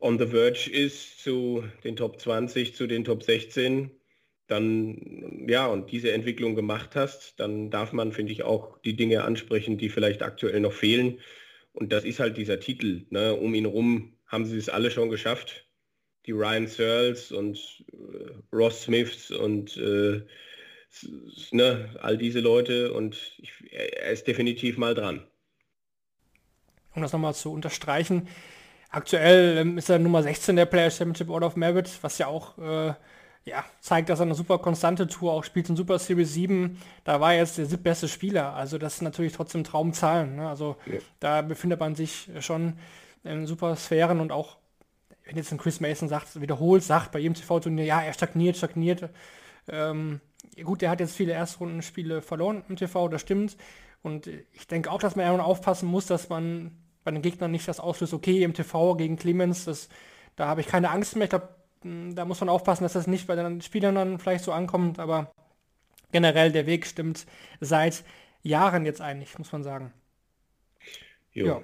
on the verge ist zu den Top 20, zu den Top 16, dann ja und diese Entwicklung gemacht hast, dann darf man, finde ich, auch die Dinge ansprechen, die vielleicht aktuell noch fehlen. Und das ist halt dieser Titel. Ne? Um ihn rum haben sie es alle schon geschafft. Die Ryan Searles und äh, Ross Smiths und äh, ne, all diese Leute. Und ich, er ist definitiv mal dran. Um das nochmal zu unterstreichen, aktuell ähm, ist er Nummer 16 der Players Championship Order of Merit, was ja auch äh, ja, zeigt, dass er eine super konstante Tour auch spielt in Super Series 7. Da war er jetzt der siebtbeste Spieler. Also das ist natürlich trotzdem Traumzahlen. Ne? Also ja. da befindet man sich schon in super Sphären und auch, wenn jetzt ein Chris Mason sagt, wiederholt sagt bei jedem TV-Turnier, ja, er stagniert, stagniert. Ähm, gut, er hat jetzt viele Erstrundenspiele verloren im TV, das stimmt. Und ich denke auch, dass man irgendwann aufpassen muss, dass man bei den Gegnern nicht das auslöst, okay, im TV gegen Clemens, das, da habe ich keine Angst mehr. Ich glaube, da muss man aufpassen, dass das nicht bei den Spielern dann vielleicht so ankommt, aber generell der Weg stimmt seit Jahren jetzt eigentlich, muss man sagen. Jo. Ja.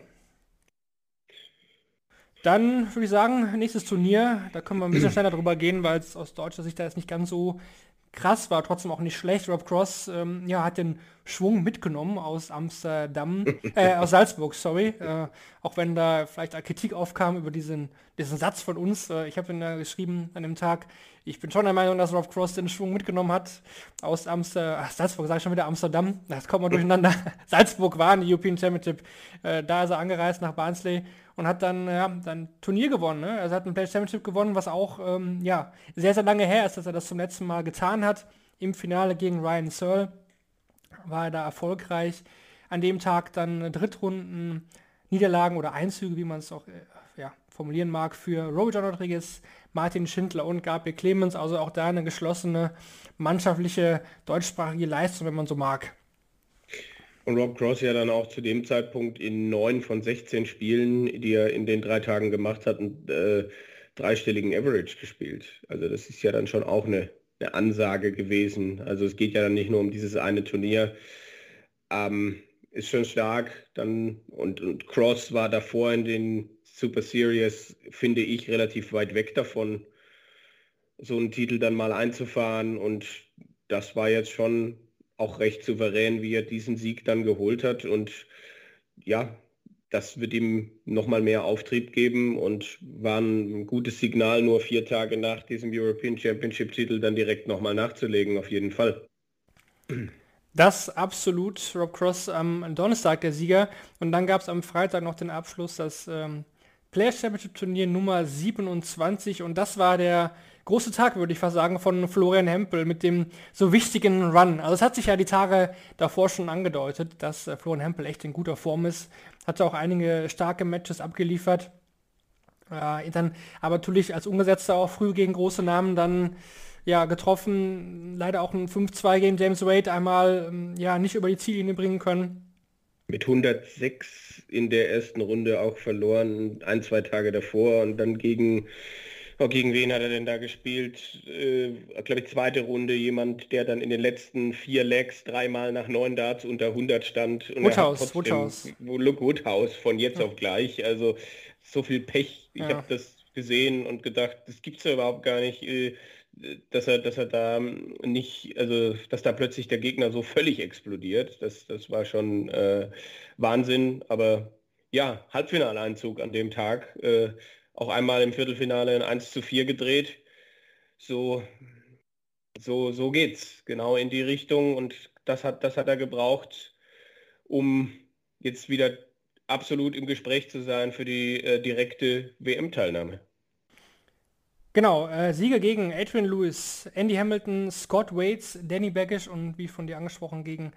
Dann würde ich sagen, nächstes Turnier, da können wir ein bisschen schneller drüber gehen, weil es aus deutscher Sicht da jetzt nicht ganz so krass war, trotzdem auch nicht schlecht. Rob Cross ähm, ja, hat den Schwung mitgenommen aus Amsterdam, äh, aus Salzburg, sorry. Äh, auch wenn da vielleicht Kritik aufkam über diesen, diesen Satz von uns. Äh, ich habe ihn da geschrieben an dem Tag, ich bin schon der Meinung, dass Rob Cross den Schwung mitgenommen hat aus Amsterdam, Salzburg, sage ich schon wieder Amsterdam, das kommt mal durcheinander. Salzburg war in die European Championship, äh, da ist er angereist nach Barnsley und hat dann ja, dann Turnier gewonnen. Ne? Also hat ein Play Championship gewonnen, was auch ähm, ja, sehr, sehr lange her ist, dass er das zum letzten Mal getan hat. Im Finale gegen Ryan Searle war er da erfolgreich. An dem Tag dann Drittrunden Niederlagen oder Einzüge, wie man es auch äh, ja, formulieren mag, für Robert John Rodriguez, Martin Schindler und Gabriel Clemens. Also auch da eine geschlossene mannschaftliche deutschsprachige Leistung, wenn man so mag. Und Rob Cross ja dann auch zu dem Zeitpunkt in neun von 16 Spielen, die er in den drei Tagen gemacht hat, einen äh, dreistelligen Average gespielt. Also das ist ja dann schon auch eine, eine Ansage gewesen. Also es geht ja dann nicht nur um dieses eine Turnier. Ähm, ist schon stark. Dann und, und Cross war davor in den Super Series, finde ich, relativ weit weg davon, so einen Titel dann mal einzufahren. Und das war jetzt schon auch recht souverän, wie er diesen Sieg dann geholt hat. Und ja, das wird ihm nochmal mehr Auftrieb geben und war ein gutes Signal, nur vier Tage nach diesem European Championship-Titel dann direkt nochmal nachzulegen, auf jeden Fall. Das absolut, Rob Cross am Donnerstag der Sieger. Und dann gab es am Freitag noch den Abschluss, das ähm, Players Championship Turnier Nummer 27. Und das war der große Tag, würde ich fast sagen, von Florian Hempel mit dem so wichtigen Run. Also es hat sich ja die Tage davor schon angedeutet, dass äh, Florian Hempel echt in guter Form ist. Hat auch einige starke Matches abgeliefert. Äh, dann aber natürlich als Umgesetzter auch früh gegen große Namen dann ja getroffen. Leider auch ein 5-2 gegen James Wade einmal ähm, ja nicht über die Ziellinie bringen können. Mit 106 in der ersten Runde auch verloren, ein, zwei Tage davor und dann gegen Oh, gegen wen hat er denn da gespielt? Äh, Glaube ich, zweite Runde, jemand, der dann in den letzten vier Legs dreimal nach neun Darts unter 100 stand. Und Woodhouse, Woodhouse. Woodhouse von jetzt ja. auf gleich. Also so viel Pech. Ich ja. habe das gesehen und gedacht, das gibt es ja überhaupt gar nicht, äh, dass er, dass er da nicht, also dass da plötzlich der Gegner so völlig explodiert. Das, das war schon äh, Wahnsinn. Aber ja, Halbfinaleinzug an dem Tag. Äh, auch einmal im Viertelfinale in 1 zu 4 gedreht. So, so, so geht's. Genau in die Richtung. Und das hat, das hat er gebraucht, um jetzt wieder absolut im Gespräch zu sein für die äh, direkte WM-Teilnahme. Genau, äh, Sieger gegen Adrian Lewis, Andy Hamilton, Scott Waits, Danny Baggish und wie von dir angesprochen gegen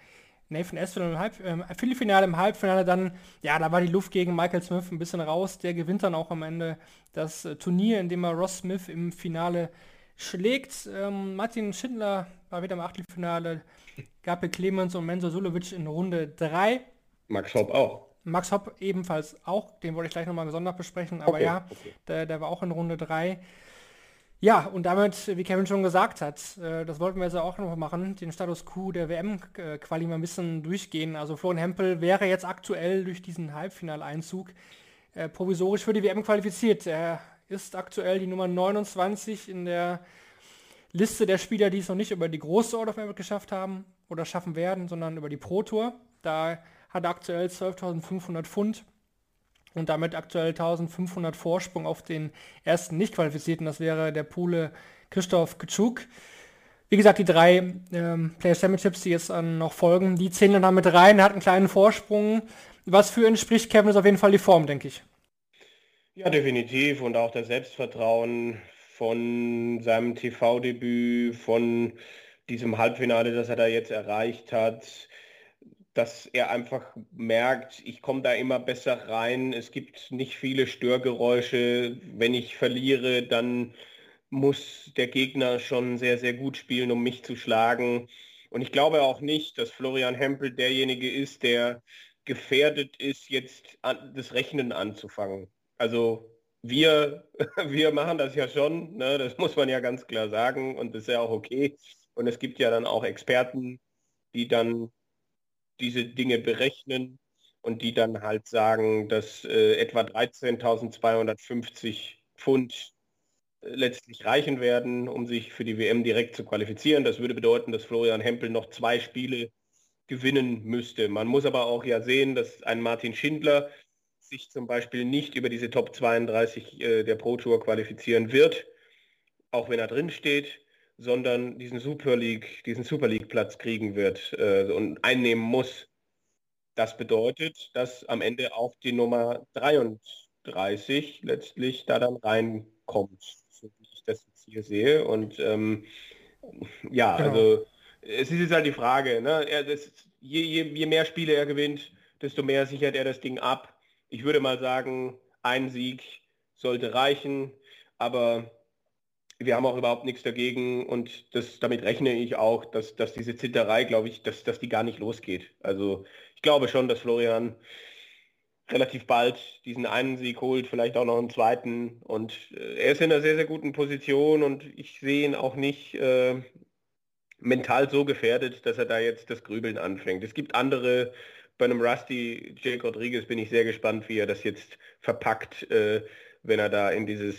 Nathan Espinel im Halb, äh, Viertelfinale, im Halbfinale dann, ja, da war die Luft gegen Michael Smith ein bisschen raus. Der gewinnt dann auch am Ende das äh, Turnier, in dem er Ross Smith im Finale schlägt. Ähm, Martin Schindler war wieder im Achtelfinale. Gabriel Clemens und Menzo Sulovic in Runde 3. Max Hopp auch. Max Hopp ebenfalls auch. Den wollte ich gleich nochmal gesondert besprechen. Aber okay, ja, okay. Der, der war auch in Runde 3. Ja, und damit, wie Kevin schon gesagt hat, äh, das wollten wir jetzt auch noch machen, den Status Quo der WM-Quali mal ein bisschen durchgehen. Also Florian Hempel wäre jetzt aktuell durch diesen Halbfinaleinzug äh, provisorisch für die WM qualifiziert. Er ist aktuell die Nummer 29 in der Liste der Spieler, die es noch nicht über die große Order of Merit geschafft haben oder schaffen werden, sondern über die Pro Tour. Da hat er aktuell 12.500 Pfund und damit aktuell 1500 Vorsprung auf den ersten Nicht-Qualifizierten. Das wäre der Pole Christoph Kitschuk. Wie gesagt, die drei ähm, Player Championships, die jetzt äh, noch folgen, die zählen dann mit rein. Er hat einen kleinen Vorsprung. Was für ihn spricht Kevin ist auf jeden Fall die Form, denke ich. Ja, definitiv. Und auch das Selbstvertrauen von seinem TV-Debüt, von diesem Halbfinale, das er da jetzt erreicht hat, dass er einfach merkt, ich komme da immer besser rein. Es gibt nicht viele Störgeräusche. Wenn ich verliere, dann muss der Gegner schon sehr, sehr gut spielen, um mich zu schlagen. Und ich glaube auch nicht, dass Florian Hempel derjenige ist, der gefährdet ist, jetzt an, das Rechnen anzufangen. Also wir, wir machen das ja schon, ne? das muss man ja ganz klar sagen und das ist ja auch okay. Und es gibt ja dann auch Experten, die dann diese Dinge berechnen und die dann halt sagen, dass äh, etwa 13.250 Pfund äh, letztlich reichen werden, um sich für die WM direkt zu qualifizieren. Das würde bedeuten, dass Florian Hempel noch zwei Spiele gewinnen müsste. Man muss aber auch ja sehen, dass ein Martin Schindler sich zum Beispiel nicht über diese Top 32 äh, der Pro Tour qualifizieren wird, auch wenn er drin steht, sondern diesen Super League, diesen Super League Platz kriegen wird äh, und einnehmen muss. Das bedeutet, dass am Ende auch die Nummer 33 letztlich da dann reinkommt, so wie ich das jetzt hier sehe. Und ähm, ja, genau. also es ist jetzt halt die Frage, ne? er, das, je, je, je mehr Spiele er gewinnt, desto mehr sichert er das Ding ab ich würde mal sagen, ein Sieg sollte reichen, aber wir haben auch überhaupt nichts dagegen und das, damit rechne ich auch, dass, dass diese Zitterei, glaube ich, dass, dass die gar nicht losgeht. Also ich glaube schon, dass Florian relativ bald diesen einen Sieg holt, vielleicht auch noch einen zweiten. Und äh, er ist in einer sehr, sehr guten Position und ich sehe ihn auch nicht äh, mental so gefährdet, dass er da jetzt das Grübeln anfängt. Es gibt andere bei einem Rusty Jake Rodriguez bin ich sehr gespannt, wie er das jetzt verpackt, äh, wenn er da in dieses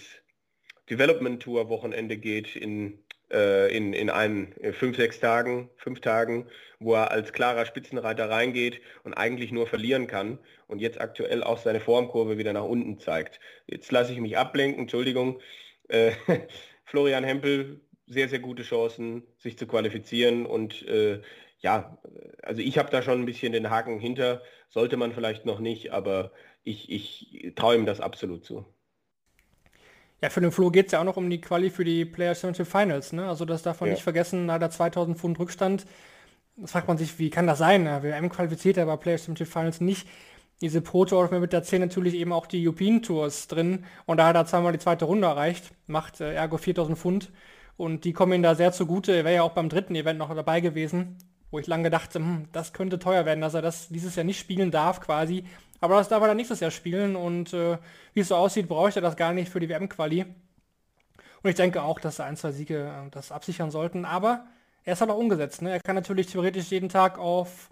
Development Tour Wochenende geht in, äh, in, in einen in fünf, sechs Tagen, fünf Tagen, wo er als klarer Spitzenreiter reingeht und eigentlich nur verlieren kann und jetzt aktuell auch seine Formkurve wieder nach unten zeigt. Jetzt lasse ich mich ablenken, Entschuldigung. Äh, Florian Hempel, sehr, sehr gute Chancen, sich zu qualifizieren und äh, ja, also ich habe da schon ein bisschen den Haken hinter, sollte man vielleicht noch nicht, aber ich, ich traue ihm das absolut zu. Ja, für den Flo geht es ja auch noch um die Quali für die Players Championship Finals, ne? Also das darf man ja. nicht vergessen, da der 2000 Pfund Rückstand. Das fragt man sich, wie kann das sein? Ja, WM qualifiziert, aber Players Championship Finals nicht. Diese Pro Tour mit der 10 natürlich eben auch die European Tours drin und da hat er zweimal die zweite Runde erreicht, macht äh, ergo 4000 Pfund und die kommen ihm da sehr zugute. Er wäre ja auch beim dritten Event noch dabei gewesen wo ich lange dachte, hm, das könnte teuer werden, dass er das dieses Jahr nicht spielen darf quasi. Aber das darf er dann nächstes Jahr spielen und äh, wie es so aussieht, bräuchte er das gar nicht für die WM-Quali. Und ich denke auch, dass ein, zwei Siege äh, das absichern sollten. Aber er ist halt auch umgesetzt. Ne? Er kann natürlich theoretisch jeden Tag auf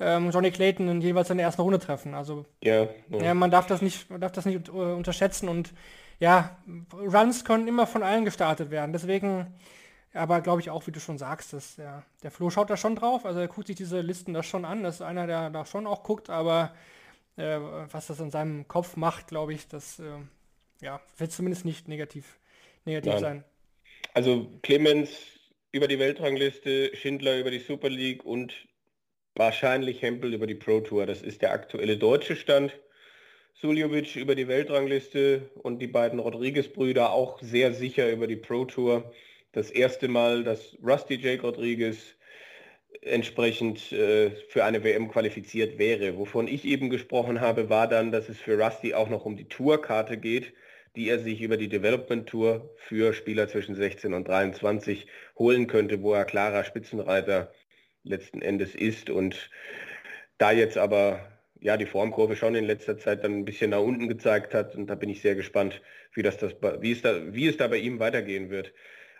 ähm, Johnny Clayton in jeweils in der ersten Runde treffen. Also ja, ja. ja man darf das nicht, man darf das nicht äh, unterschätzen und ja, Runs können immer von allen gestartet werden. Deswegen aber glaube ich auch, wie du schon sagst, dass der, der Flo schaut da schon drauf. Also er guckt sich diese Listen da schon an. Das ist einer, der da schon auch guckt, aber äh, was das in seinem Kopf macht, glaube ich, das äh, ja, wird zumindest nicht negativ, negativ Nein. sein. Also Clemens über die Weltrangliste, Schindler über die Super League und wahrscheinlich Hempel über die Pro Tour. Das ist der aktuelle deutsche Stand. Suljovic über die Weltrangliste und die beiden Rodriguez-Brüder auch sehr sicher über die Pro Tour das erste Mal, dass Rusty Jake Rodriguez entsprechend äh, für eine WM qualifiziert wäre. Wovon ich eben gesprochen habe, war dann, dass es für Rusty auch noch um die Tourkarte geht, die er sich über die Development Tour für Spieler zwischen 16 und 23 holen könnte, wo er klarer Spitzenreiter letzten Endes ist. Und da jetzt aber ja die Formkurve schon in letzter Zeit dann ein bisschen nach unten gezeigt hat, und da bin ich sehr gespannt, wie, das, das, wie, es, da, wie es da bei ihm weitergehen wird.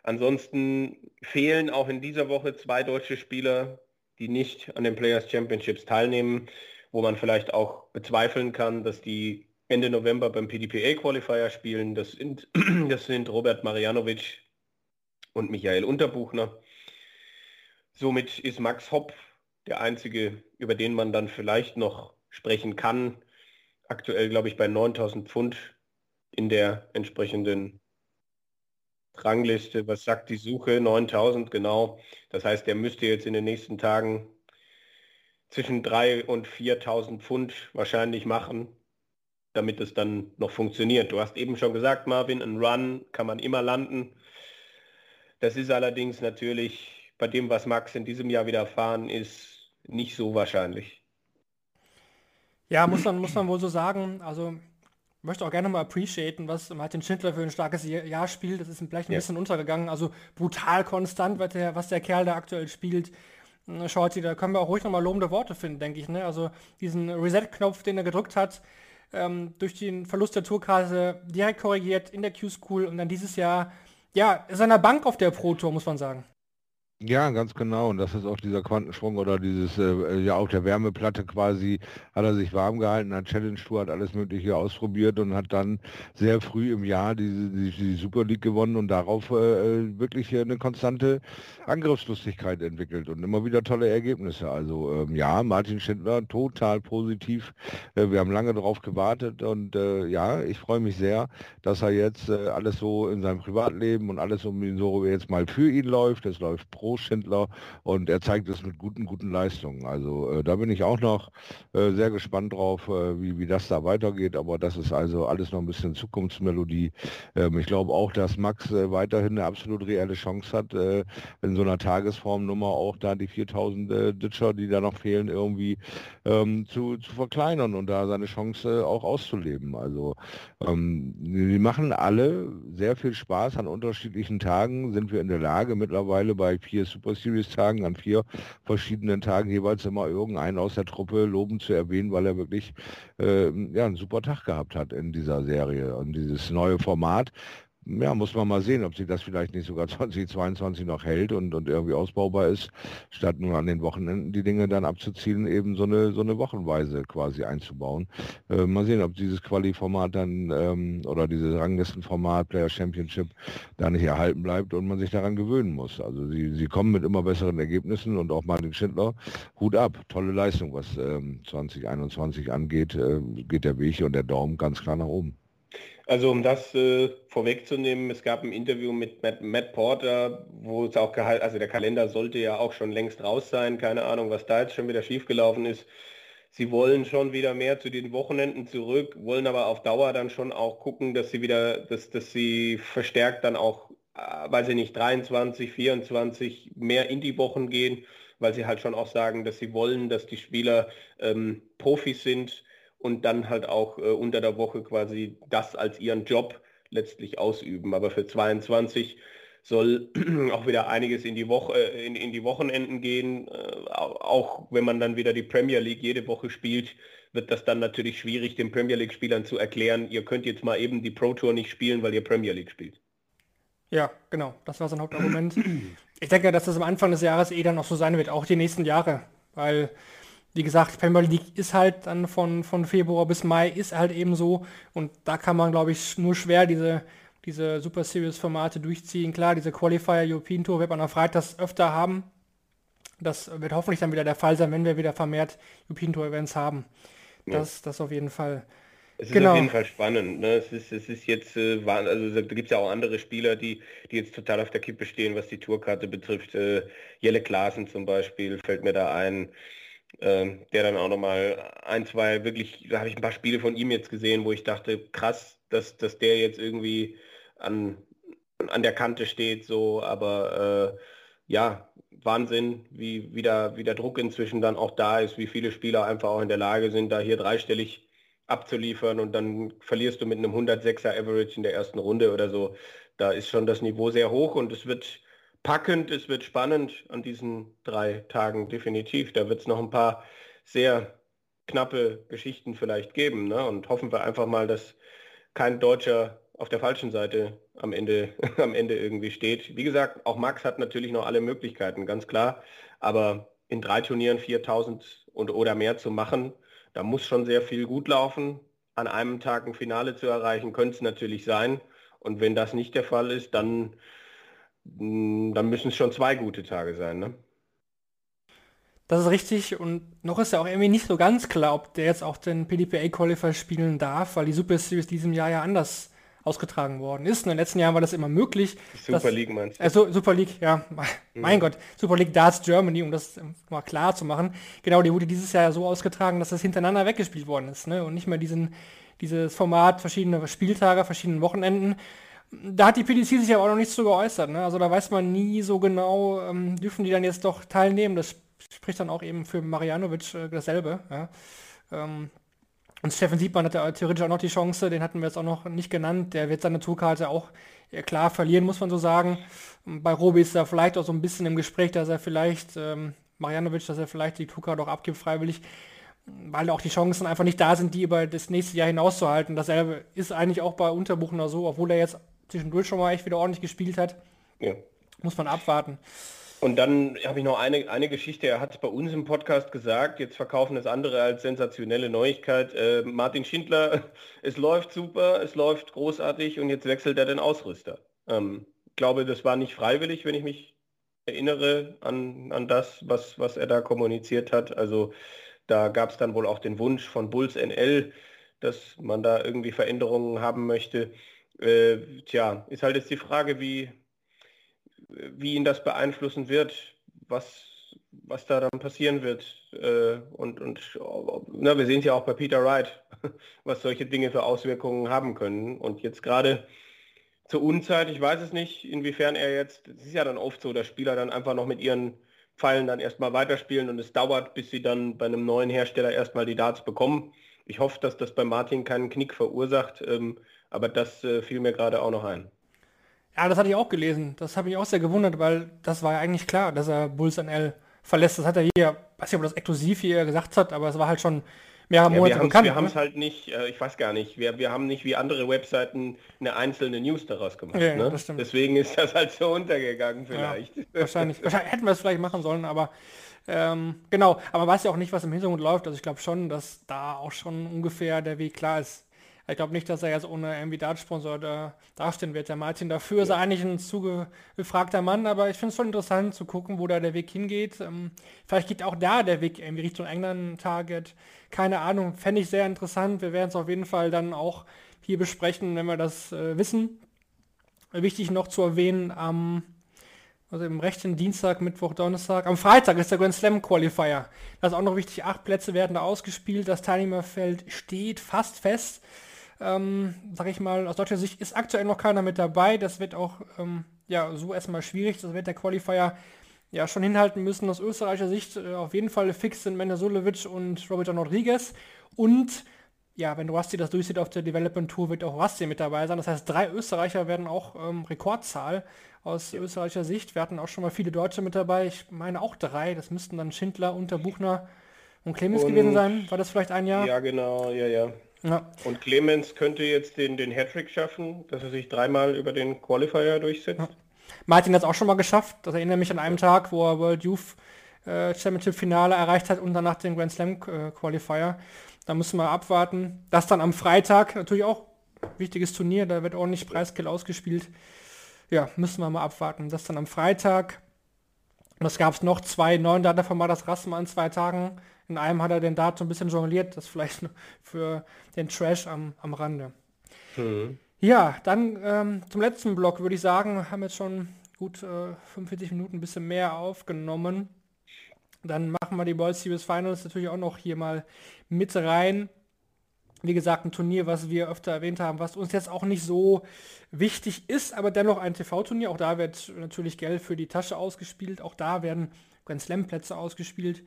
Ansonsten fehlen auch in dieser Woche zwei deutsche Spieler, die nicht an den Players Championships teilnehmen, wo man vielleicht auch bezweifeln kann, dass die Ende November beim PDPA Qualifier spielen. Das sind, das sind Robert Marianovic und Michael Unterbuchner. Somit ist Max Hopp der einzige, über den man dann vielleicht noch sprechen kann. Aktuell, glaube ich, bei 9000 Pfund in der entsprechenden Rangliste, was sagt die Suche? 9000, genau. Das heißt, er müsste jetzt in den nächsten Tagen zwischen 3 und 4000 Pfund wahrscheinlich machen. damit es dann noch funktioniert. Du hast eben schon gesagt, Marvin, ein Run kann man immer landen. Das ist allerdings natürlich bei dem, was Max in diesem Jahr widerfahren ist, nicht so wahrscheinlich. Ja, muss man, muss man wohl so sagen. Also möchte auch gerne mal appreciaten, was Martin Schindler für ein starkes Jahr spielt. Das ist vielleicht ein ja. bisschen untergegangen. Also brutal konstant, was der, was der Kerl da aktuell spielt. Hm, Shorty, da können wir auch ruhig nochmal lobende Worte finden, denke ich. Ne? Also diesen Reset-Knopf, den er gedrückt hat, ähm, durch den Verlust der Tourkarte direkt korrigiert in der Q-School und dann dieses Jahr, ja, seiner Bank auf der Pro-Tour, muss man sagen. Ja, ganz genau. Und das ist auch dieser Quantensprung oder dieses, äh, ja auch der Wärmeplatte quasi, hat er sich warm gehalten, hat Challenge Tour, hat alles Mögliche ausprobiert und hat dann sehr früh im Jahr diese, die, die Super League gewonnen und darauf äh, äh wirklich eine konstante Angriffslustigkeit entwickelt und immer wieder tolle Ergebnisse. Also ähm, ja, Martin Schindler total positiv. Äh, wir haben lange darauf gewartet und äh, ja, ich freue mich sehr, dass er jetzt äh, alles so in seinem Privatleben und alles um ihn so jetzt mal für ihn läuft. Es läuft pro Großschindler und er zeigt es mit guten, guten Leistungen. Also äh, da bin ich auch noch äh, sehr gespannt drauf, äh, wie, wie das da weitergeht. Aber das ist also alles noch ein bisschen Zukunftsmelodie. Ähm, ich glaube auch, dass Max äh, weiterhin eine absolut reelle Chance hat, äh, in so einer Tagesformnummer auch da die 4000 äh, Ditcher, die da noch fehlen, irgendwie ähm, zu, zu verkleinern und da seine Chance auch auszuleben. Also ähm, die machen alle sehr viel Spaß an unterschiedlichen Tagen, sind wir in der Lage mittlerweile bei vier Super Series Tagen, an vier verschiedenen Tagen jeweils immer irgendeinen aus der Truppe loben zu erwähnen, weil er wirklich äh, ja, einen super Tag gehabt hat in dieser Serie. Und dieses neue Format ja, muss man mal sehen, ob sich das vielleicht nicht sogar 2022 noch hält und, und irgendwie ausbaubar ist, statt nur an den Wochenenden die Dinge dann abzuzielen, eben so eine, so eine Wochenweise quasi einzubauen. Äh, mal sehen, ob dieses Quali-Format dann ähm, oder dieses Ranglistenformat Player Championship da nicht erhalten bleibt und man sich daran gewöhnen muss. Also sie, sie kommen mit immer besseren Ergebnissen und auch Martin Schindler, Hut ab, tolle Leistung, was ähm, 2021 angeht, äh, geht der Weg und der Daumen ganz klar nach oben. Also um das äh, vorwegzunehmen, es gab ein Interview mit Matt, Matt, Porter, wo es auch gehalten, also der Kalender sollte ja auch schon längst raus sein, keine Ahnung, was da jetzt schon wieder schiefgelaufen ist. Sie wollen schon wieder mehr zu den Wochenenden zurück, wollen aber auf Dauer dann schon auch gucken, dass sie wieder, dass, dass sie verstärkt dann auch, äh, weiß ich nicht, 23, 24 mehr in die Wochen gehen, weil sie halt schon auch sagen, dass sie wollen, dass die Spieler ähm, Profis sind, und dann halt auch äh, unter der Woche quasi das als ihren Job letztlich ausüben. Aber für 22 soll auch wieder einiges in die Woche äh, in, in die Wochenenden gehen. Äh, auch wenn man dann wieder die Premier League jede Woche spielt, wird das dann natürlich schwierig, den Premier League Spielern zu erklären, ihr könnt jetzt mal eben die Pro Tour nicht spielen, weil ihr Premier League spielt. Ja, genau, das war sein Hauptargument. Ich denke, dass das am Anfang des Jahres eh dann noch so sein wird, auch die nächsten Jahre, weil wie gesagt, Premier League ist halt dann von, von Februar bis Mai ist halt eben so und da kann man, glaube ich, nur schwer diese, diese Super Series Formate durchziehen. Klar, diese Qualifier European Tour wird man am Freitag öfter haben. Das wird hoffentlich dann wieder der Fall sein, wenn wir wieder vermehrt European Tour Events haben. Das, ja. das auf jeden Fall. Es ist genau. auf jeden Fall spannend. Ne? Es, ist, es ist jetzt, äh, also da gibt es ja auch andere Spieler, die, die jetzt total auf der Kippe stehen, was die Tourkarte betrifft. Äh, Jelle Klaassen zum Beispiel fällt mir da ein. Ähm, der dann auch nochmal ein, zwei wirklich, da habe ich ein paar Spiele von ihm jetzt gesehen, wo ich dachte, krass, dass, dass der jetzt irgendwie an, an der Kante steht, so, aber äh, ja, Wahnsinn, wie, wie, der, wie der Druck inzwischen dann auch da ist, wie viele Spieler einfach auch in der Lage sind, da hier dreistellig abzuliefern und dann verlierst du mit einem 106er Average in der ersten Runde oder so. Da ist schon das Niveau sehr hoch und es wird packend, es wird spannend an diesen drei Tagen definitiv. Da wird es noch ein paar sehr knappe Geschichten vielleicht geben. Ne? Und hoffen wir einfach mal, dass kein Deutscher auf der falschen Seite am Ende, am Ende irgendwie steht. Wie gesagt, auch Max hat natürlich noch alle Möglichkeiten, ganz klar. Aber in drei Turnieren 4000 und oder mehr zu machen, da muss schon sehr viel gut laufen. An einem Tag ein Finale zu erreichen, könnte es natürlich sein. Und wenn das nicht der Fall ist, dann dann müssen es schon zwei gute Tage sein, ne? Das ist richtig und noch ist ja auch irgendwie nicht so ganz klar, ob der jetzt auch den PDPA Qualifier spielen darf, weil die Super Series diesem Jahr ja anders ausgetragen worden ist. In den letzten Jahren war das immer möglich. Super dass, League meinst du? Also Super League, ja, mein mhm. Gott, Super League Darts Germany, um das mal klar zu machen. Genau, die wurde dieses Jahr so ausgetragen, dass das hintereinander weggespielt worden ist, ne? Und nicht mehr diesen dieses Format, verschiedene Spieltage, verschiedene Wochenenden. Da hat die PDC sich aber auch noch nicht so geäußert. Ne? Also da weiß man nie so genau, ähm, dürfen die dann jetzt doch teilnehmen. Das spricht dann auch eben für Marianovic äh, dasselbe. Ja? Ähm, und Steffen Siebmann hat ja theoretisch auch noch die Chance, den hatten wir jetzt auch noch nicht genannt. Der wird seine Tourkarte auch ja, klar verlieren, muss man so sagen. Bei Robi ist er vielleicht auch so ein bisschen im Gespräch, dass er vielleicht, ähm, Marianovic, dass er vielleicht die Tourkarte auch abgibt freiwillig, weil auch die Chancen einfach nicht da sind, die über das nächste Jahr hinauszuhalten. Dasselbe ist eigentlich auch bei Unterbuchner so, obwohl er jetzt zwischendurch schon mal echt wieder ordentlich gespielt hat. Ja. Muss man abwarten. Und dann habe ich noch eine, eine Geschichte, er hat bei uns im Podcast gesagt, jetzt verkaufen es andere als sensationelle Neuigkeit. Äh, Martin Schindler, es läuft super, es läuft großartig und jetzt wechselt er den Ausrüster. Ähm, ich glaube, das war nicht freiwillig, wenn ich mich erinnere an, an das, was, was er da kommuniziert hat. Also da gab es dann wohl auch den Wunsch von Bulls NL, dass man da irgendwie Veränderungen haben möchte. Äh, tja, ist halt jetzt die Frage, wie, wie ihn das beeinflussen wird, was, was da dann passieren wird. Äh, und und na, wir sehen es ja auch bei Peter Wright, was solche Dinge für Auswirkungen haben können. Und jetzt gerade zur Unzeit, ich weiß es nicht, inwiefern er jetzt, es ist ja dann oft so, dass Spieler dann einfach noch mit ihren Pfeilen dann erstmal weiterspielen und es dauert, bis sie dann bei einem neuen Hersteller erstmal die Darts bekommen. Ich hoffe, dass das bei Martin keinen Knick verursacht, ähm, aber das äh, fiel mir gerade auch noch ein. Ja, das hatte ich auch gelesen. Das habe ich auch sehr gewundert, weil das war ja eigentlich klar, dass er Bulls NL verlässt. Das hat er hier, weiß nicht, ob das exklusiv hier gesagt hat, aber es war halt schon mehrere ja, Monate wir bekannt. Wir haben es halt nicht, äh, ich weiß gar nicht, wir, wir haben nicht wie andere Webseiten eine einzelne News daraus gemacht. Ja, ne? Deswegen ist das halt so untergegangen vielleicht. Ja, wahrscheinlich. wahrscheinlich hätten wir es vielleicht machen sollen, aber ähm, genau. Aber man weiß ja auch nicht, was im Hintergrund läuft. Also ich glaube schon, dass da auch schon ungefähr der Weg klar ist. Ich glaube nicht, dass er jetzt ohne irgendwie Dartsponsor da dastehen wird. Der Martin dafür ist er eigentlich ein zugefragter Mann, aber ich finde es schon interessant zu gucken, wo da der Weg hingeht. Ähm, vielleicht geht auch da der Weg irgendwie Richtung England-Target. Keine Ahnung, fände ich sehr interessant. Wir werden es auf jeden Fall dann auch hier besprechen, wenn wir das äh, wissen. Wichtig noch zu erwähnen, am also im rechten Dienstag, Mittwoch, Donnerstag. Am Freitag ist der Grand Slam Qualifier. Das ist auch noch wichtig. Acht Plätze werden da ausgespielt. Das Teilnehmerfeld steht fast fest ähm, sag ich mal, aus deutscher Sicht ist aktuell noch keiner mit dabei. Das wird auch ähm, ja, so erstmal schwierig. Das wird der Qualifier ja schon hinhalten müssen. Aus österreichischer Sicht äh, auf jeden Fall fix sind Mendesulovic und Roberto Rodriguez. Und ja, wenn Rusty das durchsieht auf der Development Tour, wird auch Rusty mit dabei sein. Das heißt, drei Österreicher werden auch ähm, Rekordzahl aus ja. österreichischer Sicht. Wir hatten auch schon mal viele Deutsche mit dabei. Ich meine auch drei. Das müssten dann Schindler, Unterbuchner und Clemens und, gewesen sein. War das vielleicht ein Jahr? Ja, genau. Ja, ja. Ja. Und Clemens könnte jetzt den, den Hattrick schaffen, dass er sich dreimal über den Qualifier durchsetzt. Ja. Martin hat es auch schon mal geschafft. Das erinnert mich an einem Tag, wo er World Youth äh, Championship Finale erreicht hat und danach den Grand Slam äh, Qualifier. Da müssen wir abwarten. Das dann am Freitag, natürlich auch wichtiges Turnier, da wird ordentlich Preisgeld ausgespielt. Ja, müssen wir mal abwarten. Das dann am Freitag. Und es gab noch zwei neuen Data von Madas Rassmann an zwei Tagen. In einem hat er den Dart so ein bisschen jongliert, das vielleicht für den Trash am, am Rande. Mhm. Ja, dann ähm, zum letzten Block würde ich sagen, wir haben jetzt schon gut äh, 45 Minuten, ein bisschen mehr aufgenommen. Dann machen wir die World Series Finals natürlich auch noch hier mal mit rein. Wie gesagt, ein Turnier, was wir öfter erwähnt haben, was uns jetzt auch nicht so wichtig ist, aber dennoch ein TV-Turnier. Auch da wird natürlich Geld für die Tasche ausgespielt. Auch da werden Grand Slam-Plätze ausgespielt.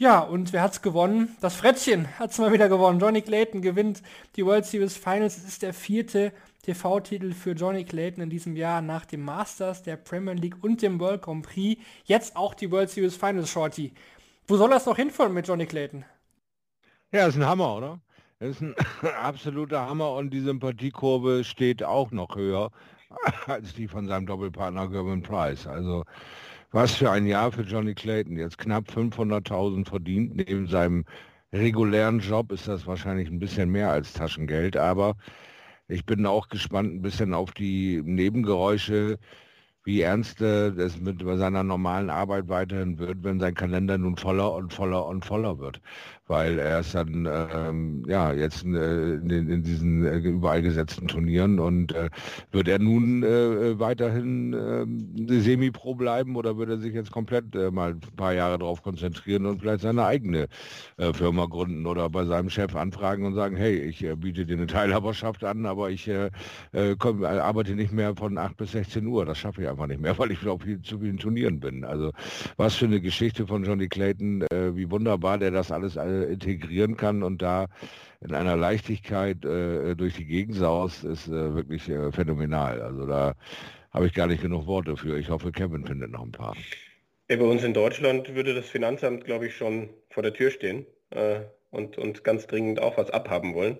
Ja, und wer hat's gewonnen? Das Frettchen hat's mal wieder gewonnen. Johnny Clayton gewinnt die World Series Finals. Es ist der vierte TV-Titel für Johnny Clayton in diesem Jahr nach dem Masters, der Premier League und dem World Grand Prix. Jetzt auch die World Series Finals Shorty. Wo soll das noch hinfahren mit Johnny Clayton? Ja, ist ein Hammer, oder? Das ist ein absoluter Hammer und die Sympathiekurve steht auch noch höher als die von seinem Doppelpartner Gervin Price. Also was für ein Jahr für Johnny Clayton. Jetzt knapp 500.000 verdient. Neben seinem regulären Job ist das wahrscheinlich ein bisschen mehr als Taschengeld. Aber ich bin auch gespannt ein bisschen auf die Nebengeräusche, wie ernst äh, es mit seiner normalen Arbeit weiterhin wird, wenn sein Kalender nun voller und voller und voller wird weil er ist dann ähm, ja jetzt äh, in, in, diesen äh, überall gesetzten Turnieren und äh, wird er nun äh, weiterhin äh, Semi-Pro bleiben oder wird er sich jetzt komplett äh, mal ein paar Jahre darauf konzentrieren und vielleicht seine eigene äh, Firma gründen oder bei seinem Chef anfragen und sagen, hey, ich äh, biete dir eine Teilhaberschaft an, aber ich äh, äh komm, äh, arbeite nicht mehr von 8 bis 16 Uhr. Das schaffe ich einfach nicht mehr, weil ich auf viel, zu vielen Turnieren bin. Also was für eine Geschichte von Johnny Clayton, äh, wie wunderbar der das alles äh, integrieren kann und da in einer Leichtigkeit äh, durch die Gegend saust, ist äh, wirklich äh, phänomenal. Also da habe ich gar nicht genug Worte für. Ich hoffe, Kevin findet noch ein paar. Ja, bei uns in Deutschland würde das Finanzamt, glaube ich, schon vor der Tür stehen äh, und, und ganz dringend auch was abhaben wollen.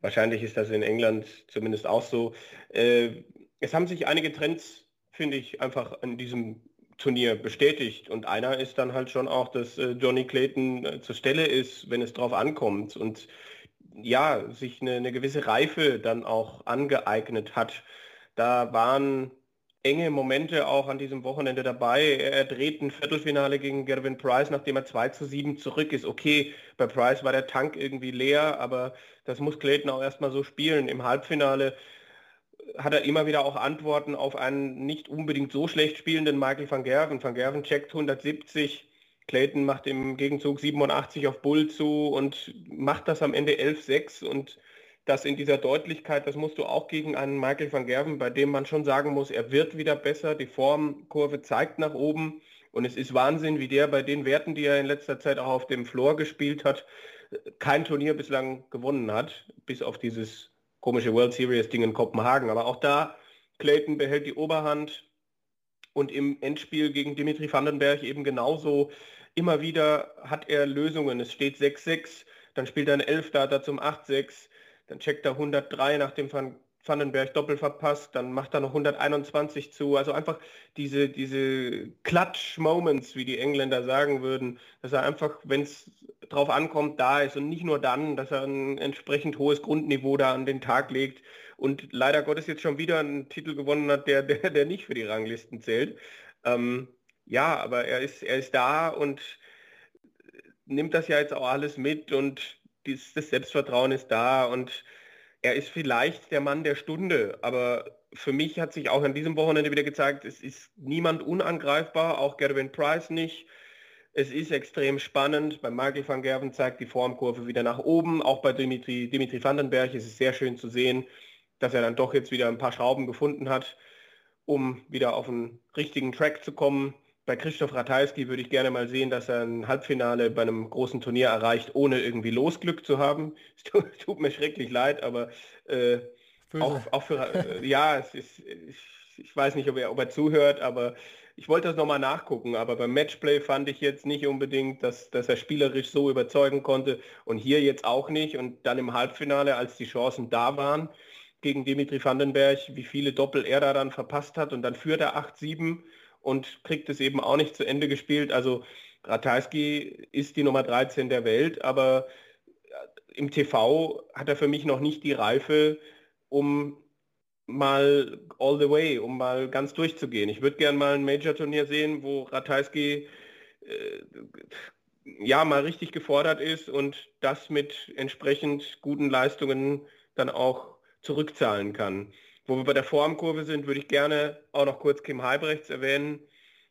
Wahrscheinlich ist das in England zumindest auch so. Äh, es haben sich einige Trends, finde ich, einfach an diesem Turnier bestätigt. Und einer ist dann halt schon auch, dass äh, Johnny Clayton äh, zur Stelle ist, wenn es drauf ankommt und ja, sich eine, eine gewisse Reife dann auch angeeignet hat. Da waren enge Momente auch an diesem Wochenende dabei. Er dreht ein Viertelfinale gegen Gervin Price, nachdem er 2 zu 7 zurück ist. Okay, bei Price war der Tank irgendwie leer, aber das muss Clayton auch erstmal so spielen. Im Halbfinale hat er immer wieder auch Antworten auf einen nicht unbedingt so schlecht spielenden Michael van Gerven. Van Gerven checkt 170, Clayton macht im Gegenzug 87 auf Bull zu und macht das am Ende 11-6 und das in dieser Deutlichkeit, das musst du auch gegen einen Michael van Gerven, bei dem man schon sagen muss, er wird wieder besser, die Formkurve zeigt nach oben und es ist Wahnsinn, wie der bei den Werten, die er in letzter Zeit auch auf dem Floor gespielt hat, kein Turnier bislang gewonnen hat, bis auf dieses komische World Series Ding in Kopenhagen. Aber auch da, Clayton behält die Oberhand und im Endspiel gegen Dimitri Vandenberg eben genauso. Immer wieder hat er Lösungen. Es steht 6-6, dann spielt er ein Elfdata zum 8-6, dann checkt er 103 nach dem Van Vandenberg doppel verpasst, dann macht er noch 121 zu. Also einfach diese, diese Clutch-Moments, wie die Engländer sagen würden, dass er einfach, wenn es drauf ankommt, da ist und nicht nur dann, dass er ein entsprechend hohes Grundniveau da an den Tag legt und leider Gottes jetzt schon wieder einen Titel gewonnen hat, der, der, der nicht für die Ranglisten zählt. Ähm, ja, aber er ist, er ist da und nimmt das ja jetzt auch alles mit und dies, das Selbstvertrauen ist da und er ist vielleicht der Mann der Stunde, aber für mich hat sich auch an diesem Wochenende wieder gezeigt, es ist niemand unangreifbar, auch Gerwin Price nicht. Es ist extrem spannend. Bei Michael van Gerven zeigt die Formkurve wieder nach oben. Auch bei Dimitri, Dimitri Vandenberg ist es sehr schön zu sehen, dass er dann doch jetzt wieder ein paar Schrauben gefunden hat, um wieder auf einen richtigen Track zu kommen bei Christoph Ratajski würde ich gerne mal sehen, dass er ein Halbfinale bei einem großen Turnier erreicht, ohne irgendwie Losglück zu haben. Es tut, tut mir schrecklich leid, aber äh, auch, auch, für, äh, ja, es ist, ich, ich, weiß nicht, ob er, ob er zuhört, aber ich wollte das nochmal nachgucken, aber beim Matchplay fand ich jetzt nicht unbedingt, dass, dass er spielerisch so überzeugen konnte und hier jetzt auch nicht. Und dann im Halbfinale, als die Chancen da waren, gegen Dimitri Vandenberg, wie viele Doppel er da dann verpasst hat. Und dann führt er 8-7 und kriegt es eben auch nicht zu Ende gespielt. Also Ratajski ist die Nummer 13 der Welt, aber im TV hat er für mich noch nicht die Reife, um mal all the way, um mal ganz durchzugehen. Ich würde gerne mal ein Major-Turnier sehen, wo Ratajski äh, ja mal richtig gefordert ist und das mit entsprechend guten Leistungen dann auch zurückzahlen kann. Wo wir bei der Formkurve sind, würde ich gerne auch noch kurz Kim Heibrechts erwähnen.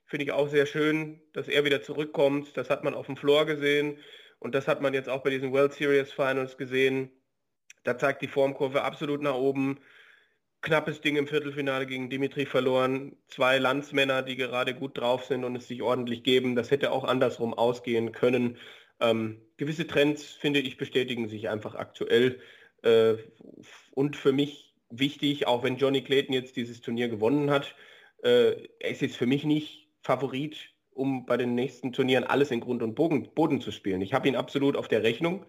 Finde ich auch sehr schön, dass er wieder zurückkommt. Das hat man auf dem Floor gesehen und das hat man jetzt auch bei diesen World Series Finals gesehen. Da zeigt die Formkurve absolut nach oben. Knappes Ding im Viertelfinale gegen Dimitri verloren. Zwei Landsmänner, die gerade gut drauf sind und es sich ordentlich geben. Das hätte auch andersrum ausgehen können. Ähm, gewisse Trends, finde ich, bestätigen sich einfach aktuell. Äh, und für mich wichtig, auch wenn Johnny Clayton jetzt dieses Turnier gewonnen hat. Äh, er ist jetzt für mich nicht Favorit, um bei den nächsten Turnieren alles in Grund und Boden, Boden zu spielen. Ich habe ihn absolut auf der Rechnung,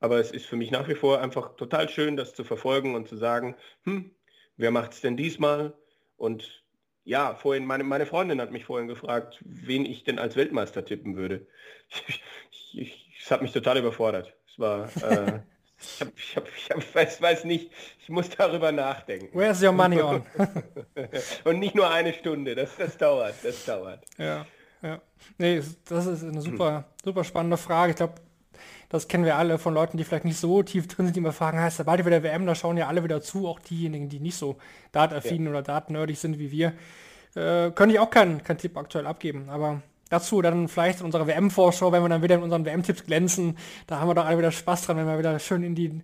aber es ist für mich nach wie vor einfach total schön, das zu verfolgen und zu sagen, hm, wer macht es denn diesmal? Und ja, vorhin, meine, meine Freundin hat mich vorhin gefragt, wen ich denn als Weltmeister tippen würde. Es hat mich total überfordert. Es war äh, Ich, hab, ich, hab, ich hab, weiß, weiß nicht, ich muss darüber nachdenken. Where's your money on? Und nicht nur eine Stunde, das, das dauert, das dauert. Ja, ja. Nee, das ist eine super, super spannende Frage. Ich glaube, das kennen wir alle von Leuten, die vielleicht nicht so tief drin sind, die immer fragen, heißt ja bald wieder WM, da schauen ja alle wieder zu, auch diejenigen, die nicht so dataffin ja. oder datennerdig sind wie wir. Äh, könnte ich auch keinen kein Tipp aktuell abgeben, aber dazu dann vielleicht in unserer WM-Vorschau, wenn wir dann wieder in unseren WM-Tipps glänzen, da haben wir doch alle wieder Spaß dran, wenn wir wieder schön in die,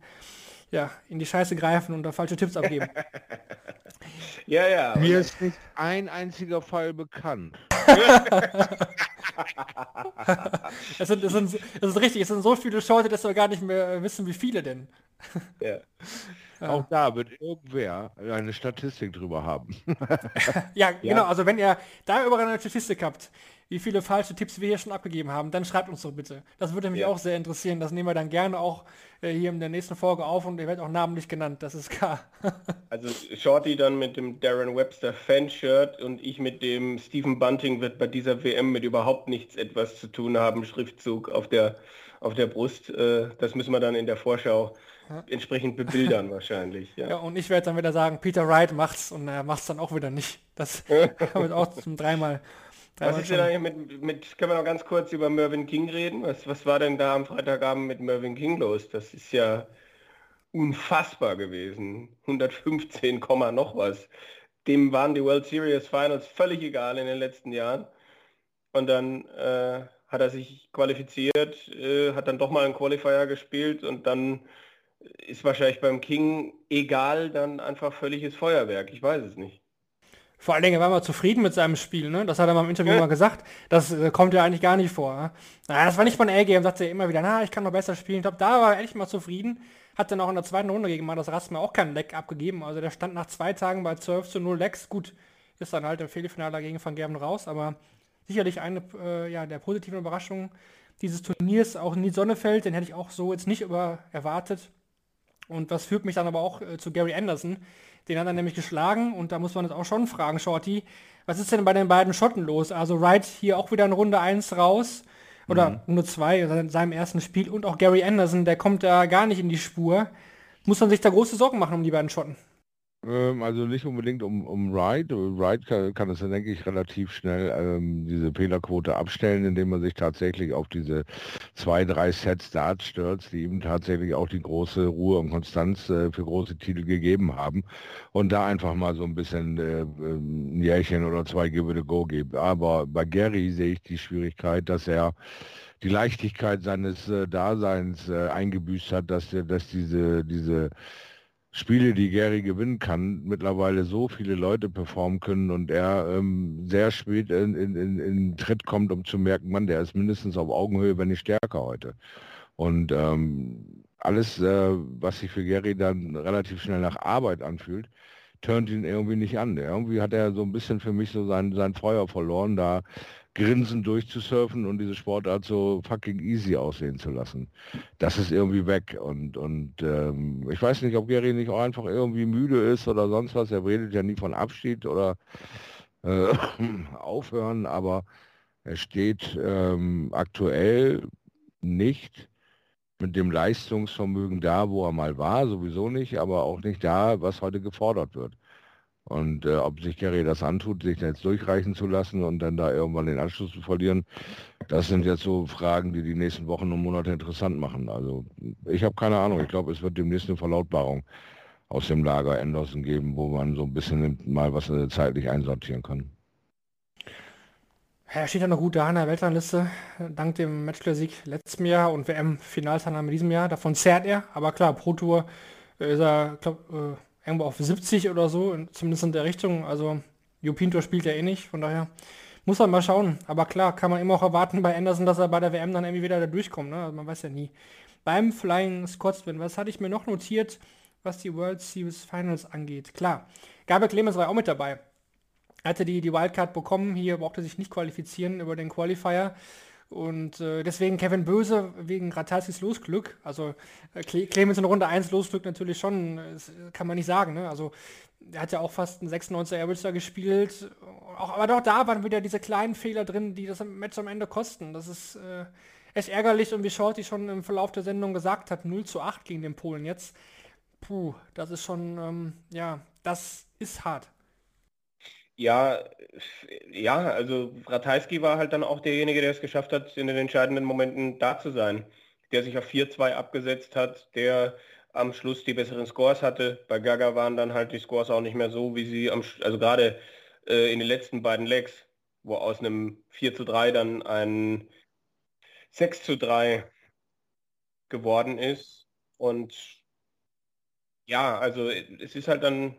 ja, in die Scheiße greifen und da falsche Tipps abgeben. ja, ja. Mir ist nicht ein einziger Fall bekannt. es, sind, es, sind, es ist richtig, es sind so viele Shorte, dass wir gar nicht mehr wissen, wie viele denn. Ja. Auch da wird irgendwer eine Statistik drüber haben. ja, genau. Also wenn ihr da über eine Statistik habt, wie viele falsche Tipps wir hier schon abgegeben haben, dann schreibt uns doch bitte. Das würde mich ja. auch sehr interessieren. Das nehmen wir dann gerne auch äh, hier in der nächsten Folge auf und ihr werdet auch namentlich genannt, das ist klar. also Shorty dann mit dem Darren Webster Fanshirt und ich mit dem Stephen Bunting wird bei dieser WM mit überhaupt nichts etwas zu tun haben, Schriftzug auf der, auf der Brust. Äh, das müssen wir dann in der Vorschau ja. entsprechend bebildern wahrscheinlich. Ja. ja, und ich werde dann wieder sagen, Peter Wright macht's und er macht's dann auch wieder nicht. Das wird auch zum dreimal was ist denn eigentlich mit, mit, können wir noch ganz kurz über Mervyn King reden? Was, was war denn da am Freitagabend mit Mervyn King los? Das ist ja unfassbar gewesen. 115, noch was. Dem waren die World Series Finals völlig egal in den letzten Jahren. Und dann äh, hat er sich qualifiziert, äh, hat dann doch mal einen Qualifier gespielt und dann ist wahrscheinlich beim King egal, dann einfach völliges Feuerwerk. Ich weiß es nicht. Vor allen Dingen war mal zufrieden mit seinem Spiel, ne? Das hat er mal im Interview ja. mal gesagt. Das äh, kommt ja eigentlich gar nicht vor. Ne? Naja, das war nicht von A-Game, sagte er immer wieder, na, ich kann noch besser spielen. Ich glaube, da war er echt mal zufrieden. Hat dann auch in der zweiten Runde gegen das Rasmus auch keinen Leck abgegeben. Also der stand nach zwei Tagen bei 12 zu 0 Lecks. Gut, ist dann halt im Viertelfinale dagegen Van Gerben raus, aber sicherlich eine äh, ja, der positiven Überraschungen dieses Turniers. Auch Nils Sonnefeld, den hätte ich auch so jetzt nicht über erwartet. Und das führt mich dann aber auch äh, zu Gary Anderson, den hat er nämlich geschlagen und da muss man jetzt auch schon fragen, Shorty, was ist denn bei den beiden Schotten los? Also Wright hier auch wieder in Runde 1 raus oder mhm. Runde 2 in seinem ersten Spiel und auch Gary Anderson, der kommt da gar nicht in die Spur. Muss man sich da große Sorgen machen um die beiden Schotten? Ähm, also nicht unbedingt um, um Ride. Ride kann, kann es dann, denke ich, relativ schnell ähm, diese Fehlerquote abstellen, indem man sich tatsächlich auf diese zwei, drei Sets Darts stürzt, die ihm tatsächlich auch die große Ruhe und Konstanz äh, für große Titel gegeben haben. Und da einfach mal so ein bisschen äh, ähm, ein Jährchen oder zwei Give it a go gibt. Aber bei Gary sehe ich die Schwierigkeit, dass er die Leichtigkeit seines äh, Daseins äh, eingebüßt hat, dass, dass diese, diese Spiele, die Gary gewinnen kann, mittlerweile so viele Leute performen können und er ähm, sehr spät in, in, in, in Tritt kommt, um zu merken, man, der ist mindestens auf Augenhöhe, wenn nicht stärker heute. Und ähm, alles, äh, was sich für Gary dann relativ schnell nach Arbeit anfühlt, turnt ihn irgendwie nicht an. Irgendwie hat er so ein bisschen für mich so sein, sein Feuer verloren, da grinsend durchzusurfen und diese Sportart so fucking easy aussehen zu lassen. Das ist irgendwie weg. Und, und ähm, ich weiß nicht, ob Gary nicht auch einfach irgendwie müde ist oder sonst was. Er redet ja nie von Abschied oder äh, aufhören, aber er steht ähm, aktuell nicht mit dem Leistungsvermögen da, wo er mal war, sowieso nicht, aber auch nicht da, was heute gefordert wird. Und äh, ob sich Gary das antut, sich jetzt durchreichen zu lassen und dann da irgendwann den Anschluss zu verlieren, das sind jetzt so Fragen, die die nächsten Wochen und Monate interessant machen. Also ich habe keine Ahnung. Ich glaube, es wird demnächst eine Verlautbarung aus dem Lager Anderson geben, wo man so ein bisschen mal was äh, zeitlich einsortieren kann. Er steht ja noch gut da in der Weltrangliste, dank dem Matchplay-Sieg letztem Jahr und WM-Finalteilnahme diesem Jahr. Davon zerrt er, aber klar, Pro Tour ist er, glaube äh, irgendwo auf 70 oder so, zumindest in der Richtung. Also Jupinto spielt ja eh nicht, von daher muss man mal schauen. Aber klar, kann man immer auch erwarten bei Anderson, dass er bei der WM dann irgendwie wieder da durchkommt. Ne? Also man weiß ja nie. Beim Flying Scotsman, was hatte ich mir noch notiert, was die World Series Finals angeht? Klar, Gabriel Clemens war auch mit dabei. Er hatte die, die Wildcard bekommen, hier brauchte sich nicht qualifizieren über den Qualifier. Und äh, deswegen Kevin Böse wegen Ratalskis Losglück. Also äh, Clemens in Runde 1 Losglück natürlich schon, das kann man nicht sagen. Ne? Also er hat ja auch fast einen 96er Average gespielt. Auch, aber doch da waren wieder diese kleinen Fehler drin, die das Match am Ende kosten. Das ist äh, ist ärgerlich und wie Shorty schon im Verlauf der Sendung gesagt hat, 0 zu 8 gegen den Polen jetzt. Puh, das ist schon, ähm, ja, das ist hart. Ja, ja, also Ratajski war halt dann auch derjenige, der es geschafft hat, in den entscheidenden Momenten da zu sein. Der sich auf 4-2 abgesetzt hat, der am Schluss die besseren Scores hatte. Bei Gaga waren dann halt die Scores auch nicht mehr so, wie sie am, also gerade äh, in den letzten beiden Legs, wo aus einem 4 zu 3 dann ein 6 zu 3 geworden ist. Und ja, also es ist halt dann,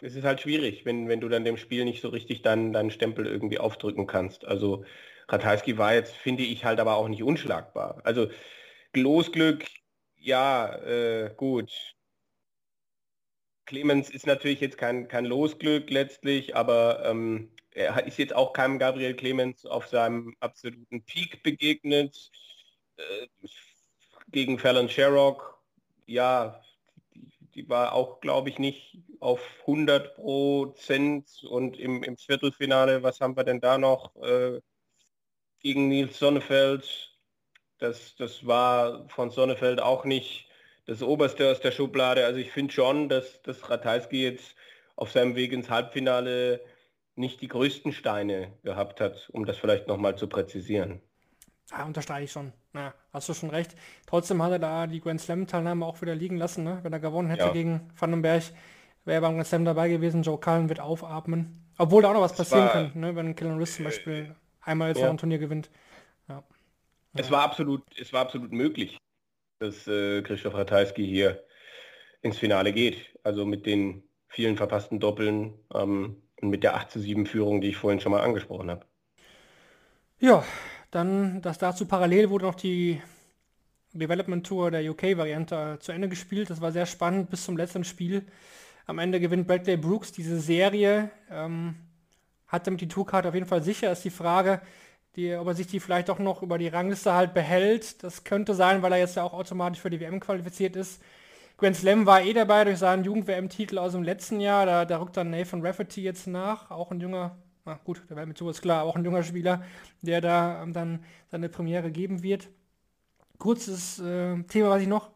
es ist halt schwierig, wenn, wenn du dann dem Spiel nicht so richtig deinen, deinen Stempel irgendwie aufdrücken kannst. Also Ratajski war jetzt, finde ich, halt aber auch nicht unschlagbar. Also Losglück, ja, äh, gut. Clemens ist natürlich jetzt kein, kein Losglück letztlich, aber ähm, er ist jetzt auch keinem Gabriel Clemens auf seinem absoluten Peak begegnet. Äh, gegen Fallon Sherrock, ja, die, war auch, glaube ich, nicht auf 100 Prozent und im, im Viertelfinale, was haben wir denn da noch? Äh, gegen Nils Sonnefeld, das, das war von Sonnefeld auch nicht das Oberste aus der Schublade. Also ich finde schon, dass, dass Ratajski jetzt auf seinem Weg ins Halbfinale nicht die größten Steine gehabt hat, um das vielleicht nochmal zu präzisieren. Ja, unterstreiche ich schon. Ja, hast du schon recht. Trotzdem hat er da die Grand Slam-Teilnahme auch wieder liegen lassen. Ne? Wenn er gewonnen hätte ja. gegen Vandenberg, wäre er beim Grand Slam dabei gewesen. Joe Cullen wird aufatmen. Obwohl da auch noch was passieren war, könnte, ne? wenn Killen Riss zum Beispiel einmal jetzt ja. ein Turnier gewinnt. Ja. Es war absolut, es war absolut möglich, dass äh, Christoph Ratajski hier ins Finale geht. Also mit den vielen verpassten Doppeln ähm, und mit der 8 zu 7 Führung, die ich vorhin schon mal angesprochen habe. Ja, dann das dazu parallel wurde noch die Development Tour der UK-Variante zu Ende gespielt. Das war sehr spannend bis zum letzten Spiel. Am Ende gewinnt Bradley Brooks diese Serie. Ähm, hat damit die Tourkarte auf jeden Fall sicher. Ist die Frage, die, ob er sich die vielleicht auch noch über die Rangliste halt behält. Das könnte sein, weil er jetzt ja auch automatisch für die WM qualifiziert ist. Grand Slam war eh dabei durch seinen Jugend-WM-Titel aus dem letzten Jahr. Da, da rückt dann Nathan Rafferty jetzt nach, auch ein junger, na gut, der Welt mit so ist klar, auch ein junger Spieler, der da ähm, dann seine Premiere geben wird. Kurzes äh, Thema, was ich noch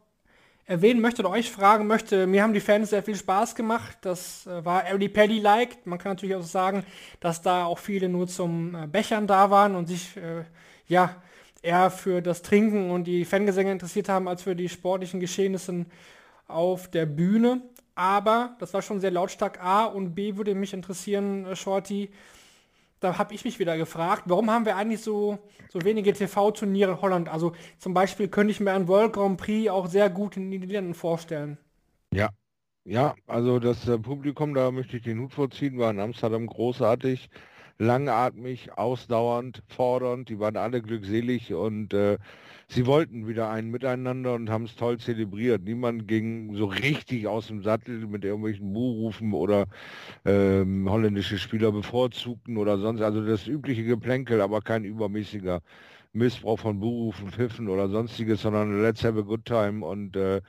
erwähnen möchte oder euch fragen möchte. Mir haben die Fans sehr viel Spaß gemacht. Das äh, war Early Paddy-like. Man kann natürlich auch sagen, dass da auch viele nur zum äh, Bechern da waren und sich äh, ja eher für das Trinken und die Fangesänge interessiert haben, als für die sportlichen Geschehnisse auf der Bühne. Aber das war schon sehr lautstark. A und B würde mich interessieren, äh, Shorty, da habe ich mich wieder gefragt, warum haben wir eigentlich so, so wenige TV-Turniere in Holland? Also zum Beispiel könnte ich mir ein World Grand Prix auch sehr gut in den Niederlanden vorstellen. Ja, ja, also das äh, Publikum, da möchte ich den Hut vorziehen, war in Amsterdam großartig, langatmig, ausdauernd, fordernd, die waren alle glückselig und äh, sie wollten wieder ein Miteinander und haben es toll zelebriert. Niemand ging so richtig aus dem Sattel mit irgendwelchen Buhrufen oder ähm, holländische Spieler bevorzugten oder sonst. Also das übliche Geplänkel, aber kein übermäßiger Missbrauch von Buhrufen, Pfiffen oder sonstiges, sondern let's have a good time und äh,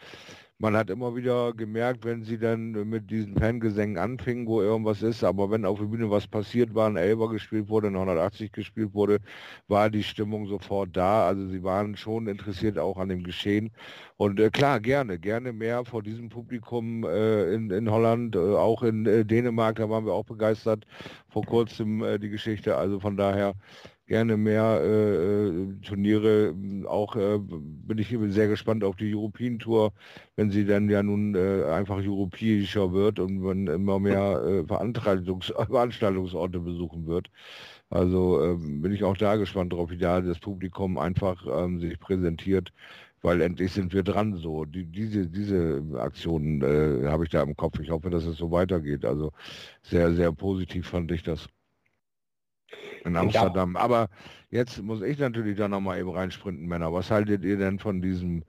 man hat immer wieder gemerkt, wenn sie dann mit diesen Fangesängen anfingen, wo irgendwas ist, aber wenn auf der Bühne was passiert war, ein Elber gespielt wurde, ein 180 gespielt wurde, war die Stimmung sofort da. Also sie waren schon interessiert auch an dem Geschehen. Und äh, klar, gerne, gerne mehr vor diesem Publikum äh, in, in Holland, äh, auch in äh, Dänemark, da waren wir auch begeistert vor kurzem äh, die Geschichte. Also von daher gerne mehr äh, äh, Turniere. Auch äh, bin ich sehr gespannt auf die European Tour, wenn sie dann ja nun äh, einfach europäischer wird und man immer mehr äh, Veranstaltungs Veranstaltungsorte besuchen wird. Also ähm, bin ich auch da gespannt drauf, wie da das Publikum einfach ähm, sich präsentiert, weil endlich sind wir dran so. Die, diese, diese Aktionen äh, habe ich da im Kopf. Ich hoffe, dass es so weitergeht. Also sehr, sehr positiv fand ich das in Amsterdam. Ja. Aber jetzt muss ich natürlich da nochmal eben reinsprinten, Männer. Was haltet ihr denn von diesem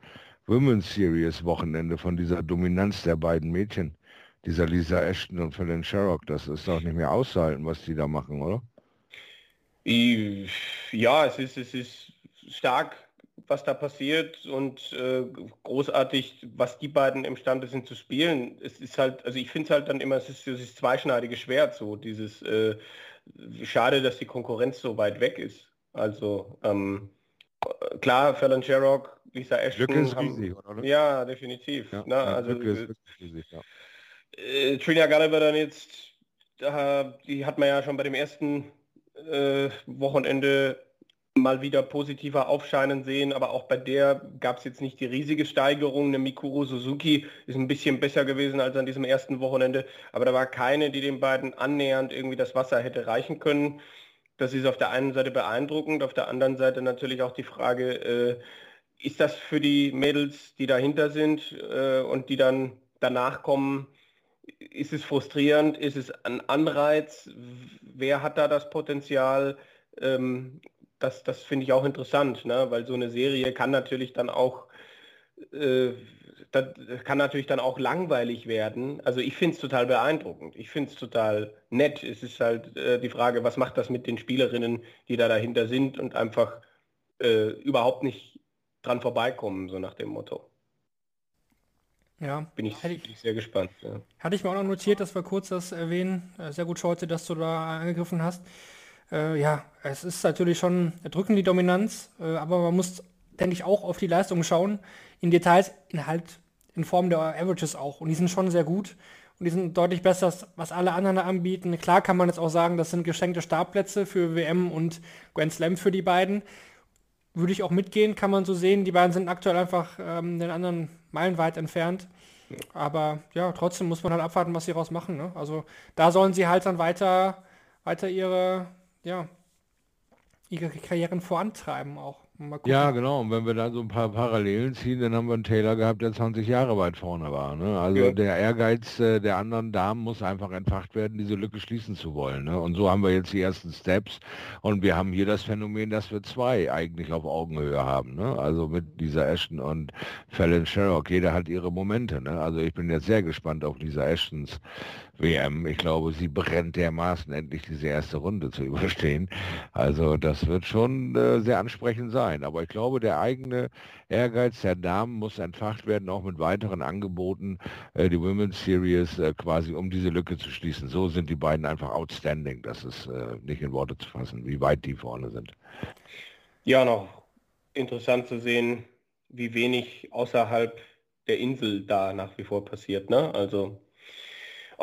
Women's Series Wochenende, von dieser Dominanz der beiden Mädchen? Dieser Lisa Ashton und Fallon Sherrock, das ist doch nicht mehr auszuhalten, was die da machen, oder? Ja, es ist, es ist stark, was da passiert und äh, großartig, was die beiden imstande sind zu spielen. Es ist halt, also ich finde es halt dann immer, es ist dieses zweischneidige Schwert so, dieses äh, schade, dass die Konkurrenz so weit weg ist. Also ähm, klar, Fallon Sherrock, Lisa Ashton. Lücke ist haben, riesig, oder? Ja, definitiv. Ja, Na, ja, also, Lücke ist wirklich riesig, ja. äh, Trina Gulliver dann jetzt, da, die hat man ja schon bei dem ersten äh, Wochenende mal wieder positiver aufscheinen sehen, aber auch bei der gab es jetzt nicht die riesige Steigerung. Eine Mikuru Suzuki ist ein bisschen besser gewesen als an diesem ersten Wochenende, aber da war keine, die den beiden annähernd irgendwie das Wasser hätte reichen können. Das ist auf der einen Seite beeindruckend, auf der anderen Seite natürlich auch die Frage, äh, ist das für die Mädels, die dahinter sind äh, und die dann danach kommen, ist es frustrierend, ist es ein Anreiz, wer hat da das Potenzial? Ähm, das, das finde ich auch interessant, ne? weil so eine Serie kann natürlich dann auch äh, das kann natürlich dann auch langweilig werden. Also ich finde es total beeindruckend. Ich finde es total nett. Es ist halt äh, die Frage, was macht das mit den Spielerinnen, die da dahinter sind und einfach äh, überhaupt nicht dran vorbeikommen, so nach dem Motto. Ja, Bin ich, ich- sehr gespannt. Ja. Hatte ich mir auch noch notiert, dass wir kurz das erwähnen. Äh, Sehr gut, Scholte, dass du da angegriffen hast. Äh, ja, es ist natürlich schon drücken die Dominanz, äh, aber man muss, denke ich, auch auf die Leistung schauen. In Details, in halt in Form der Averages auch. Und die sind schon sehr gut. Und die sind deutlich besser, was alle anderen anbieten. Klar kann man jetzt auch sagen, das sind geschenkte Startplätze für WM und Grand Slam für die beiden. Würde ich auch mitgehen, kann man so sehen. Die beiden sind aktuell einfach ähm, den anderen meilenweit entfernt. Aber ja, trotzdem muss man halt abwarten, was sie raus machen. Ne? Also da sollen sie halt dann weiter, weiter ihre, ja, ihre Karrieren vorantreiben auch. Ja, genau. Und wenn wir dann so ein paar Parallelen ziehen, dann haben wir einen Taylor gehabt, der 20 Jahre weit vorne war. Ne? Also Ja. der Ehrgeiz äh, der anderen Damen muss einfach entfacht werden, diese Lücke schließen zu wollen. Ne? Und so haben wir jetzt die ersten Steps. Und wir haben hier das Phänomen, dass wir zwei eigentlich auf Augenhöhe haben. Ne? Also mit dieser Ashton und Fallon Sherrock. Jeder hat ihre Momente. Ne? Also ich bin jetzt sehr gespannt auf Lisa Ashtons WM. Ich glaube, sie brennt dermaßen endlich diese erste Runde zu überstehen. Also das wird schon äh, sehr ansprechend sein. Aber ich glaube, der eigene Ehrgeiz der Damen muss entfacht werden, auch mit weiteren Angeboten, äh, die Women's Series äh, quasi, um diese Lücke zu schließen. So sind die beiden einfach outstanding. Das ist äh, nicht in Worte zu fassen, wie weit die vorne sind. Ja, noch interessant zu sehen, wie wenig außerhalb der Insel da nach wie vor passiert. Ne? Also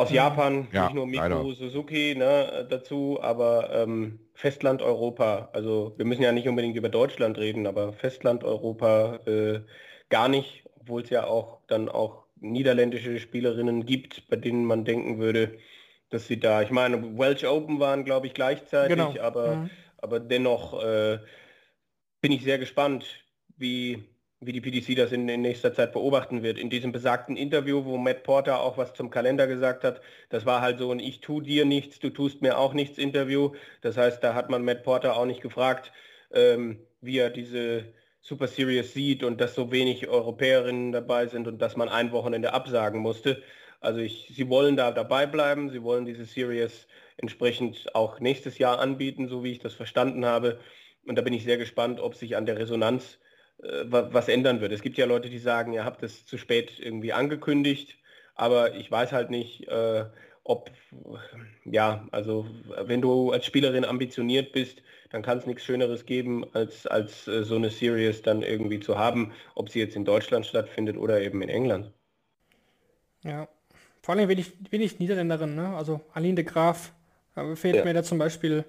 aus Japan, Ja, nicht nur Miku leider. Suzuki ne, dazu, aber ähm, Festland Europa. Also wir müssen ja nicht unbedingt über Deutschland reden, aber Festland Europa äh, gar nicht, obwohl es ja auch dann auch niederländische Spielerinnen gibt, bei denen man denken würde, dass sie da, ich meine, Welsh Open waren, glaube ich, gleichzeitig, Genau. aber, Mhm. aber dennoch äh, bin ich sehr gespannt, wie, wie die PDC das in, in nächster Zeit beobachten wird. In diesem besagten Interview, wo Matt Porter auch was zum Kalender gesagt hat, das war halt so ein Ich tu dir nichts, du tust mir auch nichts Interview. Das heißt, da hat man Matt Porter auch nicht gefragt, ähm, wie er diese Super Series sieht und dass so wenig Europäerinnen dabei sind und dass man ein Wochenende absagen musste. Also ich, sie wollen da dabei bleiben, sie wollen diese Series entsprechend auch nächstes Jahr anbieten, so wie ich das verstanden habe. Und da bin ich sehr gespannt, ob sich an der Resonanz äh, wa- was ändern wird. Es gibt ja Leute, die sagen, ihr habt es zu spät irgendwie angekündigt, aber ich weiß halt nicht, äh, ob, ja, also wenn du als Spielerin ambitioniert bist, dann kann es nichts Schöneres geben, als, als äh, so eine Series dann irgendwie zu haben, ob sie jetzt in Deutschland stattfindet oder eben in England. Ja. Vor allem wenig, wenig Niederländerin, ne? Also Aline de Graaf äh, fehlt Ja. mir da zum Beispiel.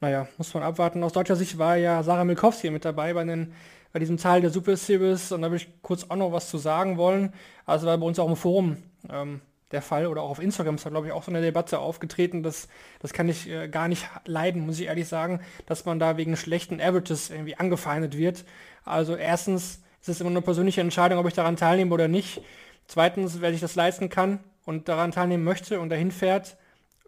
Naja, muss man abwarten. Aus deutscher Sicht war ja Sarah Milkowski mit dabei bei, den, bei diesem Teil der Super Series und da würde ich kurz auch noch was zu sagen wollen. Also war bei uns auch im Forum ähm, der Fall oder auch auf Instagram ist da glaube ich auch so eine Debatte aufgetreten. Das, das kann ich äh, gar nicht leiden, muss ich ehrlich sagen, dass man da wegen schlechten Averages irgendwie angefeindet wird. Also erstens ist es immer eine persönliche Entscheidung, ob ich daran teilnehme oder nicht. Zweitens, wer sich das leisten kann und daran teilnehmen möchte und dahin fährt,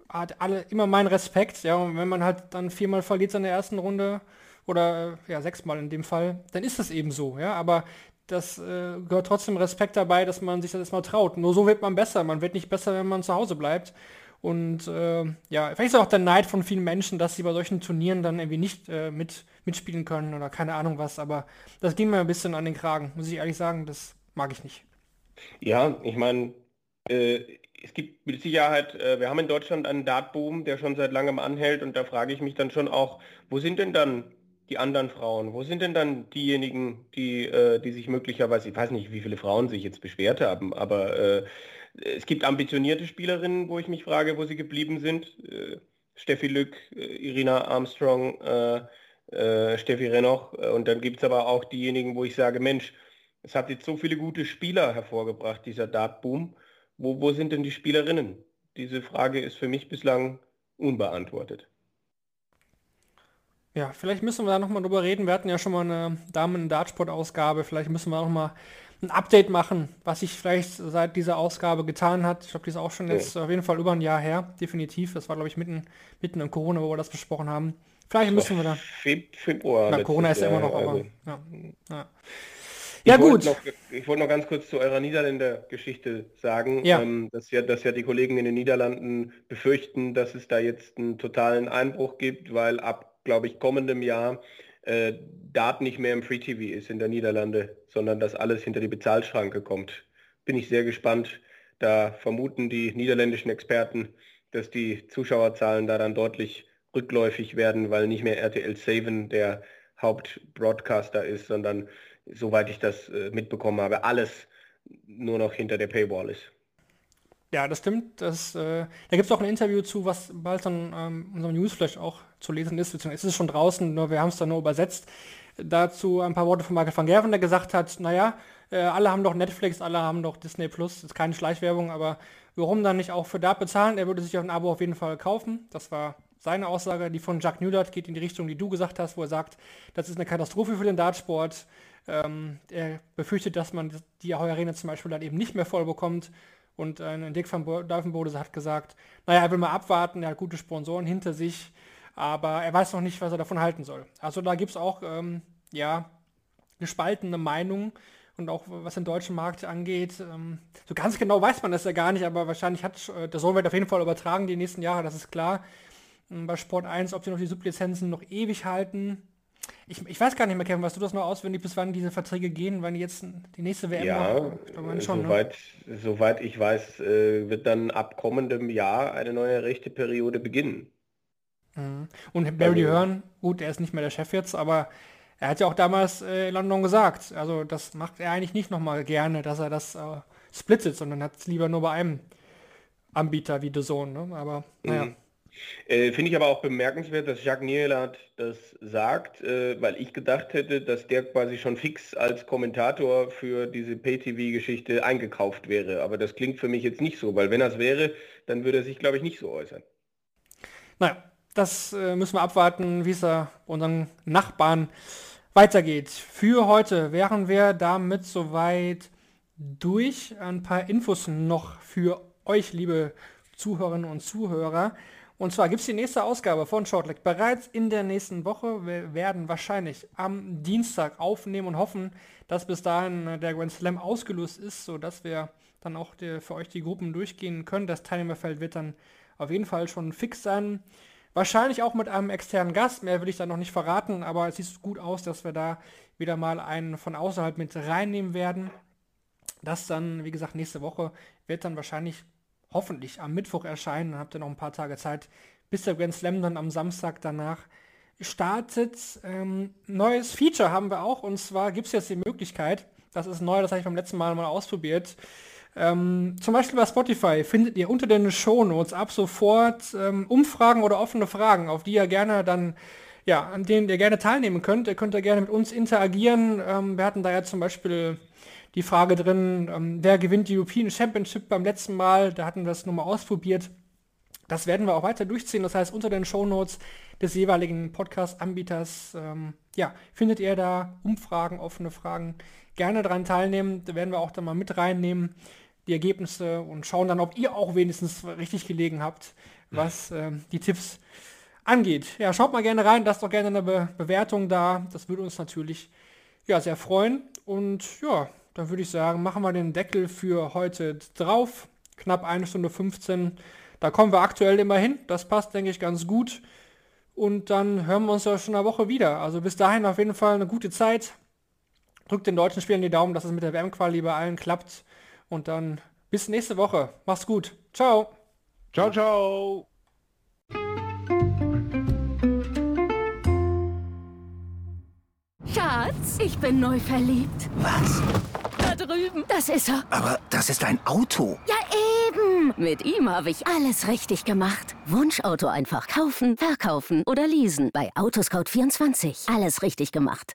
hat alle immer meinen Respekt. Ja, und wenn man halt dann viermal verliert in der ersten Runde oder äh, ja sechsmal in dem Fall, dann ist das eben so. Ja, aber das äh, gehört trotzdem Respekt dabei, dass man sich das erstmal traut. Nur so wird man besser. Man wird nicht besser, wenn man zu Hause bleibt. Und äh, ja, vielleicht ist auch der Neid von vielen Menschen, dass sie bei solchen Turnieren dann irgendwie nicht äh, mit, mitspielen können oder keine Ahnung was. Aber das ging mir ein bisschen an den Kragen, muss ich ehrlich sagen. Das mag ich nicht. Ja, ich meine, äh, es gibt mit Sicherheit, äh, wir haben in Deutschland einen Dartboom, der schon seit langem anhält und da frage ich mich dann schon auch, wo sind denn dann die anderen Frauen? Wo sind denn dann diejenigen, die, äh, die sich möglicherweise, ich weiß nicht, wie viele Frauen sich jetzt beschwert haben, aber äh, es gibt ambitionierte Spielerinnen, wo ich mich frage, wo sie geblieben sind. Äh, Steffi Lück, äh, Irina Armstrong, äh, äh, Steffi Rennoch. Und dann gibt es aber auch diejenigen, wo ich sage, Mensch, es hat jetzt so viele gute Spieler hervorgebracht, dieser Dartboom. Wo, wo sind denn die Spielerinnen? Diese Frage ist für mich bislang unbeantwortet. Ja, vielleicht müssen wir da nochmal drüber reden. Wir hatten ja schon mal eine Damen-Dartsport-Ausgabe. Vielleicht müssen wir auch mal ein Update machen, was sich vielleicht seit dieser Ausgabe getan hat. Ich glaube, die ist auch schon jetzt auf jeden Fall über ein Jahr her, definitiv. Das war, glaube ich, mitten, mitten im Corona, wo wir das besprochen haben. Vielleicht müssen wir da. Februar. Na, Corona ist ja immer noch, aber. Also. Ja, ja. ja gut. Noch, ich wollte noch ganz kurz zu eurer Niederländer-Geschichte sagen, ja. Ähm, dass, ja, dass ja die Kollegen in den Niederlanden befürchten, dass es da jetzt einen totalen Einbruch gibt, weil ab glaube ich, kommendem Jahr äh, Dart nicht mehr im Free TV ist in der Niederlande, sondern dass alles hinter die Bezahlschranke kommt. Bin ich sehr gespannt. Da vermuten die niederländischen Experten, dass die Zuschauerzahlen da dann deutlich rückläufig werden, weil nicht mehr RTL 7 der Hauptbroadcaster ist, sondern soweit ich das äh, mitbekommen habe, alles nur noch hinter der Paywall ist. Ja, das stimmt. Das, äh, da gibt es auch ein Interview zu, was bald dann ähm, unserem Newsflash auch zu lesen ist, beziehungsweise ist es schon draußen, nur wir haben es dann nur übersetzt. Dazu ein paar Worte von Michael van Gerven, der gesagt hat, naja, äh, alle haben doch Netflix, alle haben doch Disney Plus, ist keine Schleichwerbung, aber warum dann nicht auch für da bezahlen? Er würde sich ein Abo auf jeden Fall kaufen. Das war seine Aussage. Die von Jack Newdart geht in die Richtung, die du gesagt hast, wo er sagt, das ist eine Katastrophe für den Dartsport. Ähm, er befürchtet, dass man die Arena zum Beispiel dann eben nicht mehr voll bekommt. Und ein Dick van Duivenbode hat gesagt, naja, er will mal abwarten, er hat gute Sponsoren hinter sich, aber er weiß noch nicht, was er davon halten soll. Also da gibt es auch, ähm, ja, gespaltene Meinungen und auch was den deutschen Markt angeht. Ähm, so ganz genau weiß man das ja gar nicht, aber wahrscheinlich hat, äh, der Sohn wird auf jeden Fall übertragen die nächsten Jahre, das ist klar. Ähm, bei Sport 1, ob sie noch die Sublizenzen noch ewig halten, ich, ich, weiß gar nicht mehr, Kevin, weißt du das noch auswendig, bis wann diese Verträge gehen, wann jetzt die nächste WM Ja, schon, soweit, ne? soweit ich weiß, äh, wird dann ab kommendem Jahr eine neue Rechteperiode beginnen. Mhm. Und Barry also, Hearn, gut, er ist nicht mehr der Chef jetzt, aber er hat ja auch damals äh, in London gesagt, also das macht er eigentlich nicht nochmal gerne, dass er das äh, splittet, sondern hat es lieber nur bei einem Anbieter wie The Zone, ne? aber naja. Mhm. Äh, Finde ich aber auch bemerkenswert, dass Jacques Nielert das sagt, äh, weil ich gedacht hätte, dass der quasi schon fix als Kommentator für diese Pay-TV-Geschichte eingekauft wäre. Aber das klingt für mich jetzt nicht so, weil wenn das wäre, dann würde er sich, glaube ich, nicht so äußern. Naja, das äh, müssen wir abwarten, wie es da unseren Nachbarn weitergeht. Für heute wären wir damit soweit durch. Ein paar Infos noch für euch, liebe Zuhörerinnen und Zuhörer. Und zwar gibt es die nächste Ausgabe von Shortleg bereits in der nächsten Woche. Wir werden wahrscheinlich am Dienstag aufnehmen und hoffen, dass bis dahin äh, der Grand Slam ausgelöst ist, sodass wir dann auch die, für euch die Gruppen durchgehen können. Das Teilnehmerfeld wird dann auf jeden Fall schon fix sein. Wahrscheinlich auch mit einem externen Gast, mehr will ich da noch nicht verraten, aber es sieht gut aus, dass wir da wieder mal einen von außerhalb mit reinnehmen werden. Das dann, wie gesagt, nächste Woche wird dann wahrscheinlich hoffentlich am Mittwoch erscheinen. Dann habt ihr noch ein paar Tage Zeit, bis der Grand Slam dann am Samstag danach startet. Ähm, neues Feature haben wir auch und zwar gibt es jetzt die Möglichkeit, das ist neu, das habe ich beim letzten Mal mal ausprobiert. Ähm, zum Beispiel bei Spotify findet ihr unter den Shownotes ab sofort ähm, Umfragen oder offene Fragen, auf die ihr gerne dann, ja, an denen ihr gerne teilnehmen könnt. Ihr könnt ja gerne mit uns interagieren. Ähm, wir hatten da ja zum Beispiel die Frage drin, ähm, wer gewinnt die European Championship beim letzten Mal. Da hatten wir es nochmal ausprobiert. Das werden wir auch weiter durchziehen. Das heißt, unter den Show Notes des jeweiligen Podcast-Anbieters ähm, ja, findet ihr da Umfragen, offene Fragen. Gerne daran teilnehmen. Da werden wir auch dann mal mit reinnehmen, die Ergebnisse und schauen dann, ob ihr auch wenigstens richtig gelegen habt, was ähm, die Tipps angeht. Ja, schaut mal gerne rein, lasst doch gerne eine Be Bewertung da. Das würde uns natürlich ja, sehr freuen. Und ja, dann würde ich sagen, machen wir den Deckel für heute drauf. Knapp eine Stunde 15. Da kommen wir aktuell immer hin. Das passt, denke ich, ganz gut. Und dann hören wir uns ja schon eine Woche wieder. Also bis dahin auf jeden Fall eine gute Zeit. Drückt den deutschen Spielern die Daumen, dass es mit der WM-Quali bei allen klappt. Und dann bis nächste Woche. Mach's gut. Ciao. Ciao, ciao. Schatz, ich bin neu verliebt. Was? Da drüben. Das ist er. Aber das ist ein Auto. Ja, eben. Mit ihm habe ich alles richtig gemacht. Wunschauto einfach kaufen, verkaufen oder leasen. Bei Autoscout24. Alles richtig gemacht.